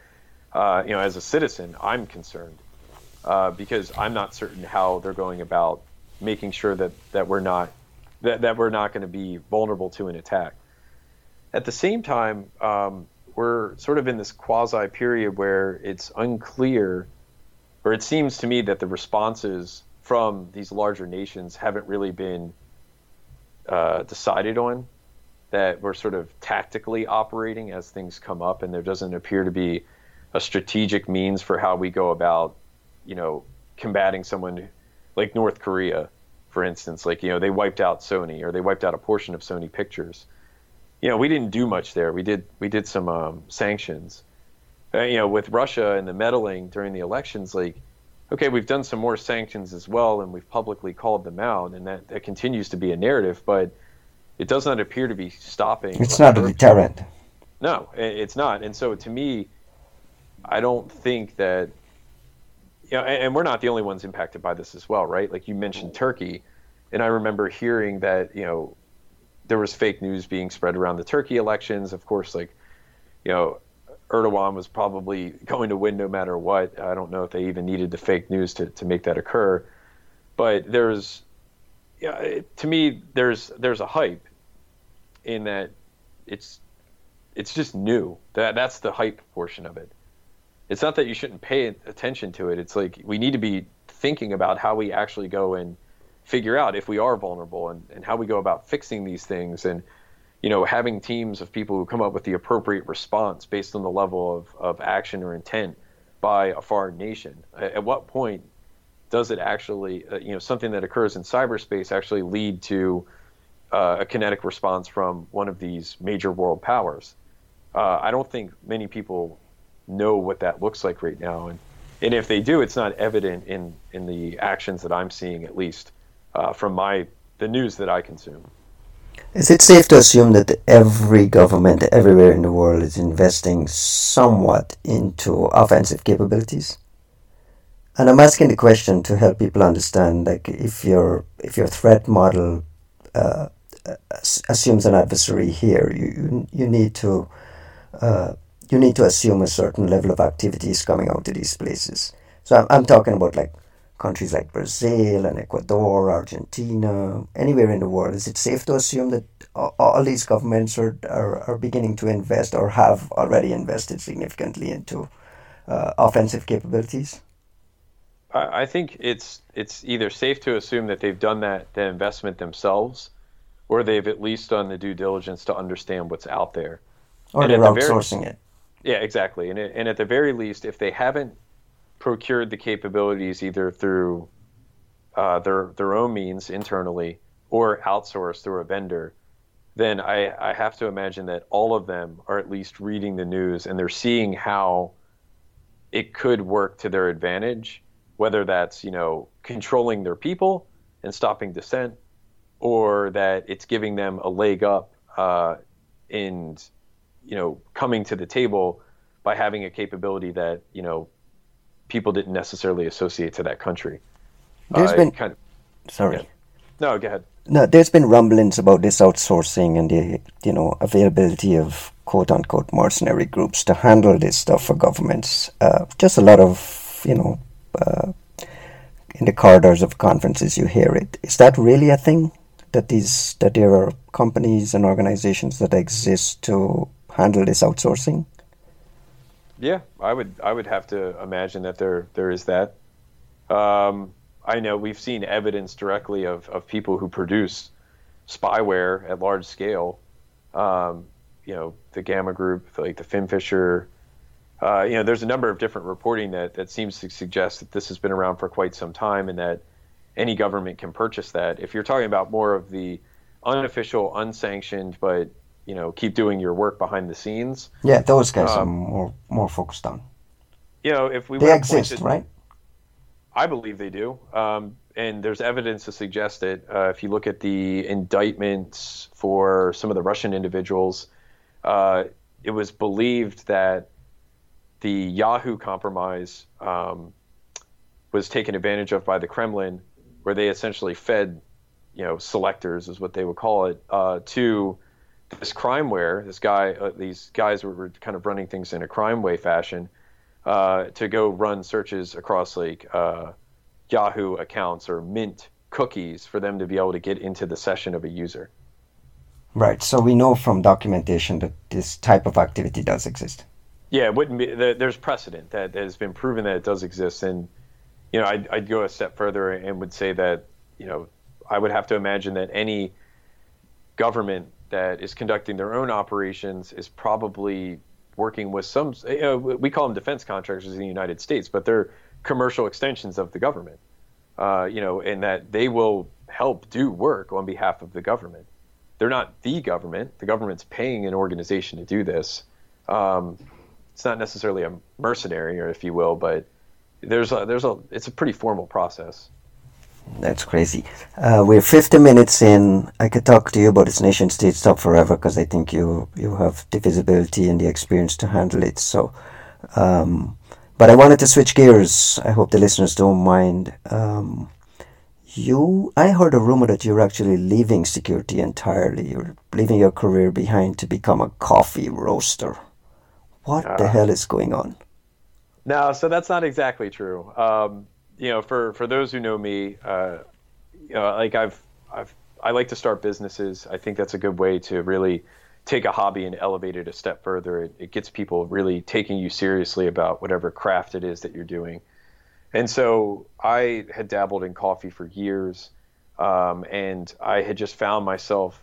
uh, you know, as a citizen, I'm concerned uh, because I'm not certain how they're going about making sure that, that we're not that, that we're not going to be vulnerable to an attack. At the same time, um, we're sort of in this quasi period where it's unclear, or it seems to me that the responses from these larger nations haven't really been uh, decided on. That we're sort of tactically operating as things come up, and there doesn't appear to be a strategic means for how we go about, you know, combating someone like North Korea, for instance. Like, you know, they wiped out Sony or they wiped out a portion of Sony Pictures. You know, we didn't do much there. We did we did some um, sanctions. Uh, you know, with Russia and the meddling during the elections, like, okay, we've done some more sanctions as well, and we've publicly called them out, and that, that continues to be a narrative, but it does not appear to be stopping. It's not a deterrent. No, it's not. And so to me, I don't think that you know, and, and, we're not the only ones impacted by this as well, right? Like you mentioned Turkey, and I remember hearing that you know there was fake news being spread around the Turkey elections. Of course, like you know, Erdogan was probably going to win no matter what. I don't know if they even needed the fake news to to make that occur, but there's, yeah, to me, there's there's a hype in that it's it's just new. That that's the hype portion of it it's not that you shouldn't pay attention to it. It's like we need to be thinking about how we actually go and figure out if we are vulnerable and, and how we go about fixing these things and you know having teams of people who come up with the appropriate response based on the level of, of action or intent by a foreign nation at, what point does it actually uh, you know something that occurs in cyberspace actually lead to uh, a kinetic response from one of these major world powers uh, i don't think many people know what that looks like right now. And and if they do, it's not evident in in the actions that I'm seeing, at least uh, from my the news that I consume. Is it safe to assume that every government everywhere in the world is investing somewhat into offensive capabilities? And I'm asking the question to help people understand, like if your if your threat model uh, assumes an adversary here, you you need to uh, you need to assume a certain level of activity is coming out of these places. So I'm, I'm talking about like countries like Brazil and Ecuador, Argentina, anywhere in the world. Is it safe to assume that all these governments are, are, are beginning to invest or have already invested significantly into uh, offensive capabilities? I think it's it's either safe to assume that they've done that the investment themselves, or they've at least done the due diligence to understand what's out there. Or and they're outsourcing very, it. Yeah, exactly. And, and at the very least, if they haven't procured the capabilities either through uh, their their own means internally or outsourced through a vendor, then I, I have to imagine that all of them are at least reading the news and they're seeing how it could work to their advantage, whether that's you know controlling their people and stopping dissent, or that it's giving them a leg up uh, in you know coming to the table by having a capability that you know people didn't necessarily associate to that country. There's uh, been kind of, sorry. Yeah. No, go ahead. No, there's been rumblings about this outsourcing and the you know availability of quote unquote mercenary groups to handle this stuff for governments. Uh, just a lot of you know uh, in the corridors of conferences you hear it. Is that really a thing? That these that there are companies and organizations that exist to handle this outsourcing? Yeah, I would I would have to imagine that there there is that. Um, I know we've seen evidence directly of, of people who produce spyware at large scale. Um, you know, the Gamma Group, like the FinFisher. Uh, you know, there's a number of different reporting that, that seems to suggest that this has been around for quite some time and that any government can purchase that. If you're talking about more of the unofficial, unsanctioned, but you know keep doing your work behind the scenes. Yeah, those guys um, are more more focused on. You know, if we they exist, pointed, right? I believe they do, um, and there's evidence to suggest it. Uh, if you look at the indictments for some of the Russian individuals, uh, it was believed that the Yahoo compromise um, was taken advantage of by the Kremlin, where they essentially fed, you know, selectors is what they would call it, uh, to this crimeware, this guy, uh, these guys were, were, kind of running things in a crimeware fashion uh, to go run searches across like uh, Yahoo accounts or Mint cookies for them to be able to get into the session of a user. Right. So we know from documentation that this type of activity does exist. Yeah, it wouldn't be. There's precedent that has been proven that it does exist, and you know, I'd, I'd go a step further and would say that you know, I would have to imagine that any government that is conducting their own operations is probably working with some. You know, we call them defense contractors in the United States, but they're commercial extensions of the government. Uh, you know, and that they will help do work on behalf of the government. They're not the government. The government's paying an organization to do this. Um, it's not necessarily a mercenary, or if you will, but there's a, there's a it's a pretty formal process. That's crazy. Uh, we're 50 minutes in. I could talk to you about this nation state stuff forever because I think you you have the visibility and the experience to handle it. So, um, but I wanted to switch gears. I hope the listeners don't mind. Um, you, I heard a rumor that you're actually leaving security entirely. You're leaving your career behind to become a coffee roaster. What uh, the hell is going on? No, so that's not exactly true. Um, you know, for for those who know me, uh, you know, like I've I've I like to start businesses. I think that's a good way to really take a hobby and elevate it a step further. It, it gets people really taking you seriously about whatever craft it is that you're doing. And so I had dabbled in coffee for years, um, and I had just found myself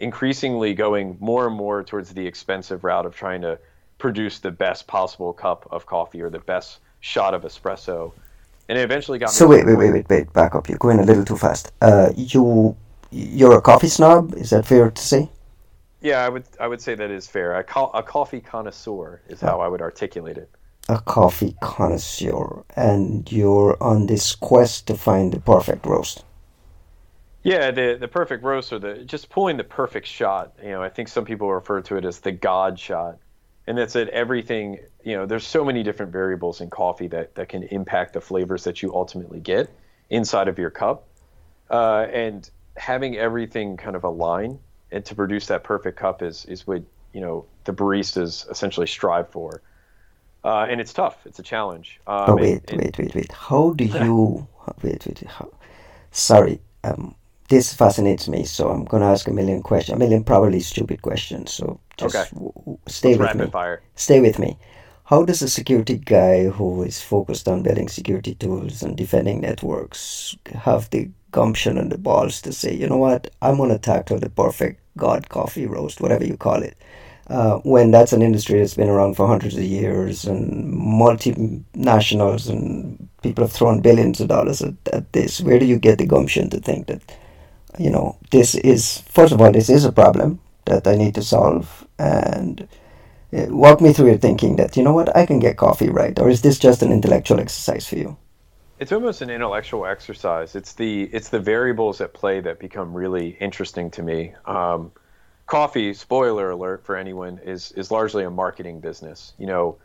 increasingly going more and more towards the expensive route of trying to produce the best possible cup of coffee or the best shot of espresso. And it eventually got. So wait, wait, wait, wait, wait, back up. You're going a little too fast. Uh, you, you're a coffee snob. Is that fair to say? Yeah, I would I would say that is fair. A, co- a coffee connoisseur is how I would articulate it. A coffee connoisseur, and you're on this quest to find the perfect roast. Yeah, the the perfect roast or the just pulling the perfect shot. You know, I think some people refer to it as the God shot, and that's that everything. You know, there's so many different variables in coffee that that can impact the flavors that you ultimately get inside of your cup, uh, and having everything kind of align and to produce that perfect cup is is what you know the baristas essentially strive for. Uh, and it's tough. It's a challenge. Um, oh wait, and, wait, wait, wait. How do you? wait, wait. How, sorry. Um, this fascinates me, so I'm gonna ask a million questions. A million probably stupid questions. So just okay. w- stay Let's with me. Fire. Stay with me. How does a security guy who is focused on building security tools and defending networks have the gumption and the balls to say, you know what, I'm gonna tackle the perfect God coffee roast, whatever you call it. Uh, when that's an industry that's been around for hundreds of years and multinationals and people have thrown billions of dollars at, at this, where do you get the gumption to think that, you know, this is, first of all, this is a problem that I need to solve and walk me through your thinking that, you know what, I can get coffee right, or is this just an intellectual exercise for you? It's almost an intellectual exercise. It's the it's the variables at play that become really interesting to me. Um, coffee, spoiler alert for anyone, is is largely a marketing business. You know,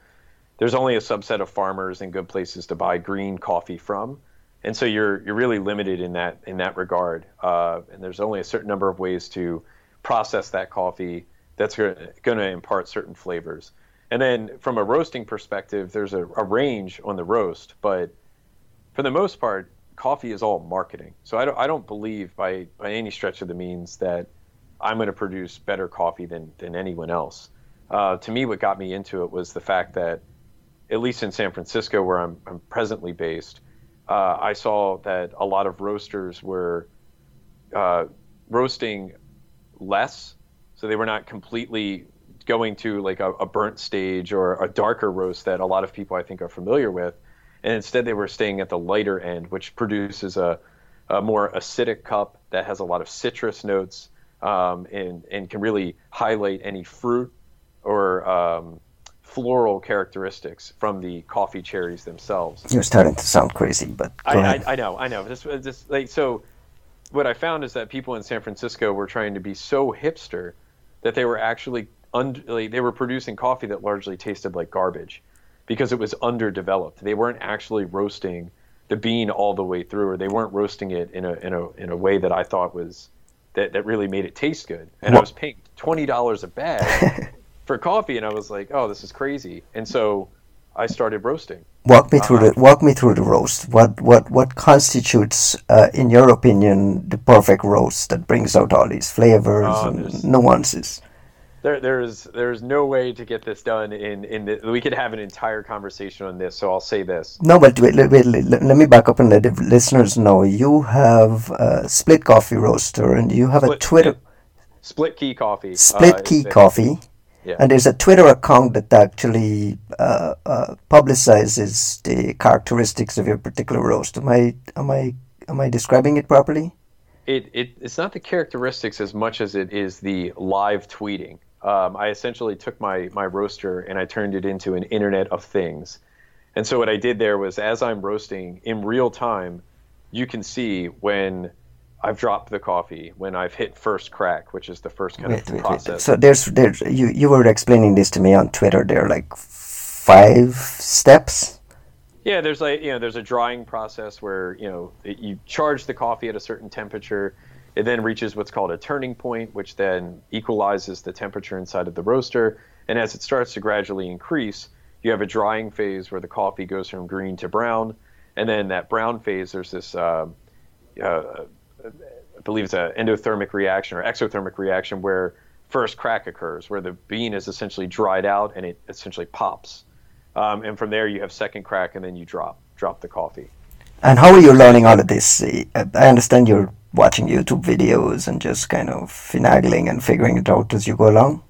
there's only a subset of farmers and good places to buy green coffee from, and so you're you're really limited in that in that regard. Uh, and there's only a certain number of ways to process that coffee that's going to impart certain flavors. And then from a roasting perspective, there's a, a range on the roast, but for the most part, coffee is all marketing. So I don't, I don't believe by, by any stretch of the means that I'm going to produce better coffee than, than anyone else. Uh, to me, what got me into it was the fact that, at least in San Francisco, where I'm, I'm presently based, uh, I saw that a lot of roasters were uh, roasting less. So they were not completely going to like a, a burnt stage or a darker roast that a lot of people I think are familiar with and instead they were staying at the lighter end, which produces a, a more acidic cup that has a lot of citrus notes um, and and can really highlight any fruit or um, floral characteristics from the coffee cherries themselves. You're starting to sound crazy, but I, I, I, know, I know. Just, just like so, what I found is that people in San Francisco were trying to be so hipster that they were actually un- like, they were producing coffee that largely tasted like garbage because it was underdeveloped. They weren't actually roasting the bean all the way through, or they weren't roasting it in a in a in a way that I thought was that that really made it taste good. And what? I was paying twenty dollars a bag for coffee, and I was like, oh, this is crazy. And so I started roasting, Walk me through uh, the walk me through the roast. What what what constitutes, uh, in your opinion, the perfect roast that brings out all these flavors uh, and nuances? There, there's there's no way to get this done in in the, we could have an entire conversation on this. So I'll say this. No, but wait, wait, wait let, let me back up and let the listeners know you have a split coffee roaster and you have split, a Twitter. Split key coffee. Split uh, key coffee. Yeah. And there's a Twitter account that actually uh, uh, publicizes the characteristics of your particular roast. Am I am I am I describing it properly? It, it it's not the characteristics as much as it is the live tweeting. Um, I essentially took my my roaster and I turned it into an Internet of Things. And so what I did there was, as I'm roasting in real time, you can see when I've dropped the coffee when I've hit first crack, which is the first kind wait, of wait, process. Wait. So there's there's you you were explaining this to me on Twitter. There are like five steps. Yeah, there's like you know there's a drying process where you know it, you charge the coffee at a certain temperature. It then reaches what's called a turning point, which then equalizes the temperature inside of the roaster. And as it starts to gradually increase, you have a drying phase where the coffee goes from green to brown. And then that brown phase, there's this uh, uh, I believe it's an endothermic reaction or exothermic reaction where first crack occurs, where the bean is essentially dried out and it essentially pops. Um, and from there, you have second crack, and then you drop drop the coffee. And how are you learning all of this? I understand you're watching YouTube videos and just kind of finagling and figuring it out as you go along.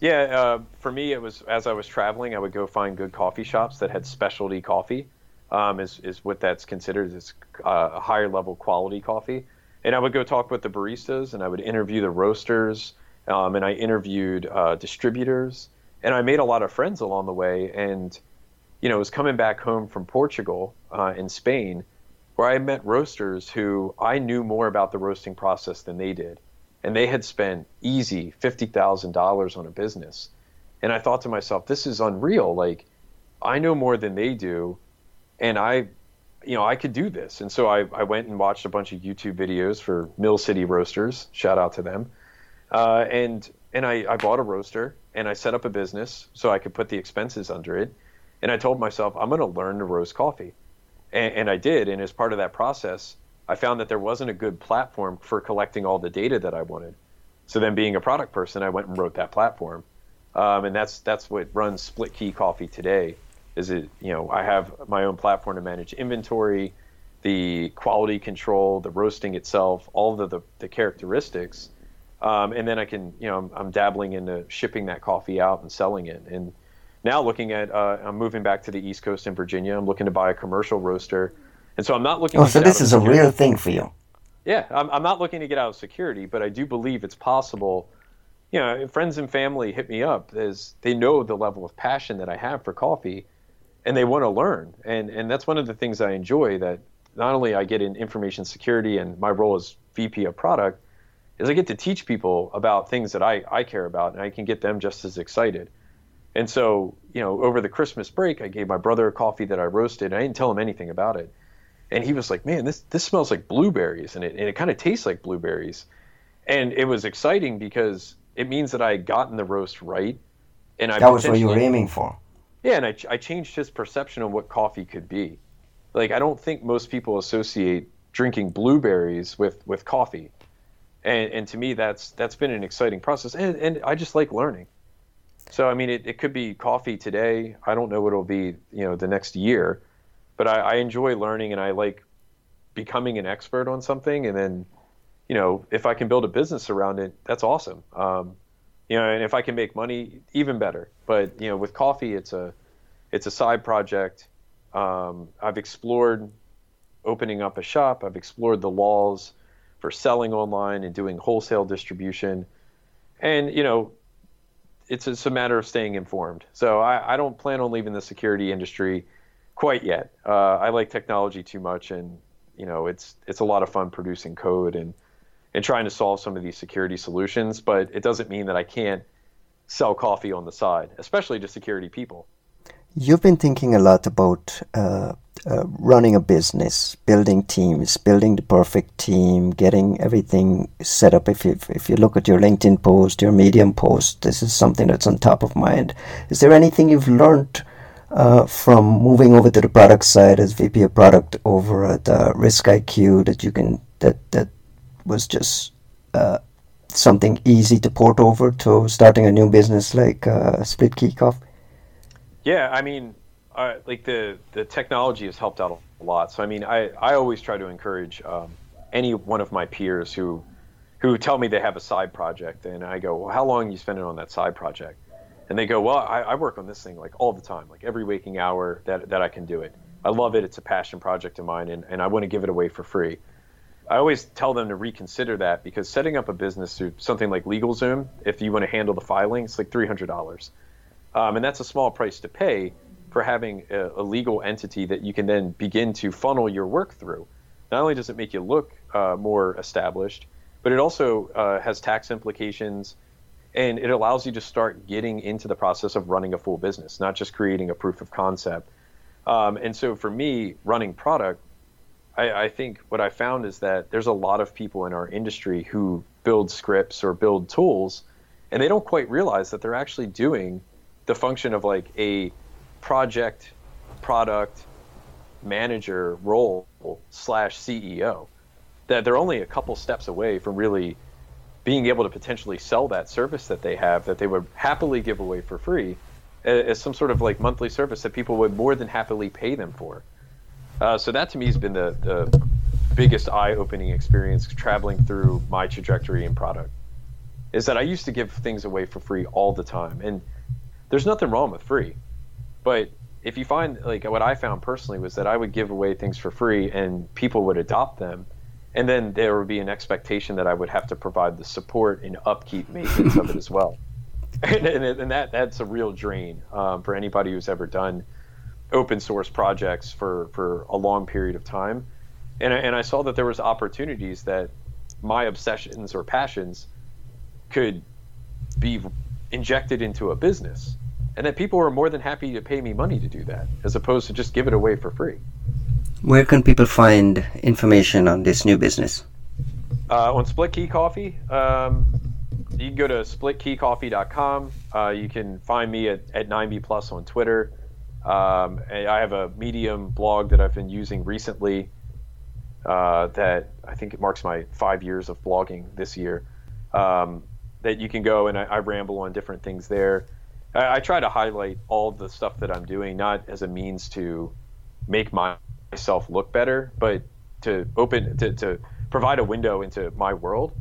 Yeah, uh, for me, it was as I was traveling, I would go find good coffee shops that had specialty coffee um, is, is what that's considered as uh, higher level quality coffee. And I would go talk with the baristas and I would interview the roasters um, and I interviewed uh, distributors and I made a lot of friends along the way. And, you know, was coming back home from Portugal uh, and Spain where I met roasters who I knew more about the roasting process than they did. And they had spent easy $50,000 on a business. And I thought to myself, this is unreal. Like, I know more than they do and I, you know, I could do this. And so I, I went and watched a bunch of YouTube videos for Mill City Roasters. Shout out to them. Uh, and and I, I bought a roaster and I set up a business so I could put the expenses under it. And I told myself I'm going to learn to roast coffee, and, and I did. And as part of that process, I found that there wasn't a good platform for collecting all the data that I wanted. So then, being a product person, I went and wrote that platform, um, and that's that's what runs Split Key Coffee today is it you know I have my own platform to manage inventory, the quality control, the roasting itself, all the the, the characteristics, um, and then I can you know I'm, I'm, dabbling into shipping that coffee out and selling it. And now looking at uh, I'm moving back to the East Coast in Virginia. I'm looking to buy a commercial roaster, and so I'm not looking. Oh, so this is a real thing for you. Yeah, I'm, I'm not looking to get out of security, but I do believe it's possible you know, friends and family hit me up as they know the level of passion that I have for coffee, and they want to learn. And and that's one of the things I enjoy that not only I get in information security and my role as VP of product is I get to teach people about things that I, I care about and I can get them just as excited. And so, you know, over the Christmas break, I gave my brother a coffee that I roasted. And I didn't tell him anything about it. And he was like, man, this, this smells like blueberries and it, and it kind of tastes like blueberries. And it was exciting because it means that I had gotten the roast right. And I that was what you were aiming for. Yeah, and I, I changed his perception of what coffee could be. Like, I don't think most people associate drinking blueberries with, with coffee. And, and to me, that's that's been an exciting process. And, and I just like learning. So, I mean, it, it could be coffee today. I don't know what it'll be, you know, the next year. But I, I enjoy learning and I like becoming an expert on something. And then, you know, if I can build a business around it, that's awesome. Um, you know, and if I can make money, even better. But you know, with coffee, it's a it's a side project. Um, I've explored opening up a shop. I've explored the laws for selling online and doing wholesale distribution, and you know, it's it's a matter of staying informed. So I, I don't plan on leaving the security industry quite yet. Uh, I like technology too much, and you know, it's it's a lot of fun producing code and and trying to solve some of these security solutions. But it doesn't mean that I can't sell coffee on the side, especially to security people. You've been thinking a lot about uh, uh, running a business, building teams, building the perfect team, getting everything set up. If you if you look at your LinkedIn post, your Medium post, this is something that's on top of mind. Is there anything you've learned uh, from moving over to the product side as VP of product over at uh, RiskIQ that you can that that was just uh, something easy to port over to starting a new business like uh, Split Yeah, I mean, uh, like the the technology has helped out a lot. So I mean, I I always try to encourage um, any one of my peers who who tell me they have a side project, and I go, well, how long are you spending on that side project? and they go, well, I, I, work on this thing like all the time, like every waking hour that, that I can do it. I love it. It's a passion project of mine, and, and I want to give it away for free. I always tell them to reconsider that because setting up a business through something like LegalZoom, if you want to handle the filing, it's like $300. Um, and that's a small price to pay for having a, a, legal entity that you can then begin to funnel your work through. Not only does it make you look uh, more established, but it also uh, has tax implications and it allows you to start getting into the process of running a full business, not just creating a proof of concept. Um, and so for me, running product, I, I, think what I found is that there's a lot of people in our industry who build scripts or build tools, and they don't quite realize that they're actually doing the function of like a project product manager role slash CEO. That they're only a couple steps away from really being able to potentially sell that service that they have that they would happily give away for free as some sort of like monthly service that people would more than happily pay them for. Uh, so that to me has been the, the biggest eye-opening experience traveling through my trajectory in product is that I used to give things away for free all the time and there's nothing wrong with free but if you find like what I found personally was that I would give away things for free and people would adopt them and then there would be an expectation that I would have to provide the support and upkeep maintenance of it as well. And, and, and, that that's a real drain um, for anybody who's ever done open source projects for, for a long period of time. And, and I saw that there was opportunities that my obsessions or passions could be injected into a business and that people were more than happy to pay me money to do that as opposed to just give it away for free. Where can people find information on this new business? Uh, on Split Key Coffee, um, you can go to splitkeycoffee.com. Uh, you can find me at, at 9B Plus on Twitter. Um, I have a Medium blog that I've been using recently uh, that I think it marks my five years of blogging this year. Um, that you can go and I, I, ramble on different things there. I, I try to highlight all the stuff that I'm doing, not as a means to make my myself look better, but to open to, to provide a window into my world.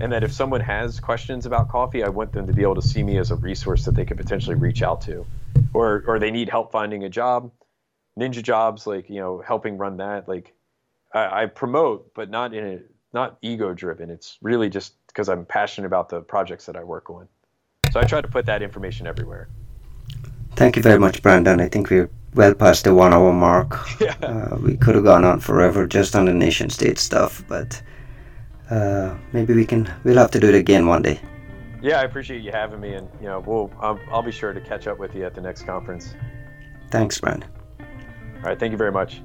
And that if someone has questions about coffee, I want them to be able to see me as a resource that they could potentially reach out to, or or they need help finding a job, ninja jobs like you know helping run that. Like I, I promote, but not in a not ego driven. It's really just because I'm passionate about the projects that I work on. So I try to put that information everywhere. Thank you very much, Brandon. I think we're well past the one hour mark. Yeah. Uh, we could have gone on forever just on the nation state stuff, but uh, maybe we can. We'll have to do it again one day. Yeah, I appreciate you having me, and you know, we'll I'll, I'll be sure to catch up with you at the next conference. Thanks, Brandon. All right, thank you very much.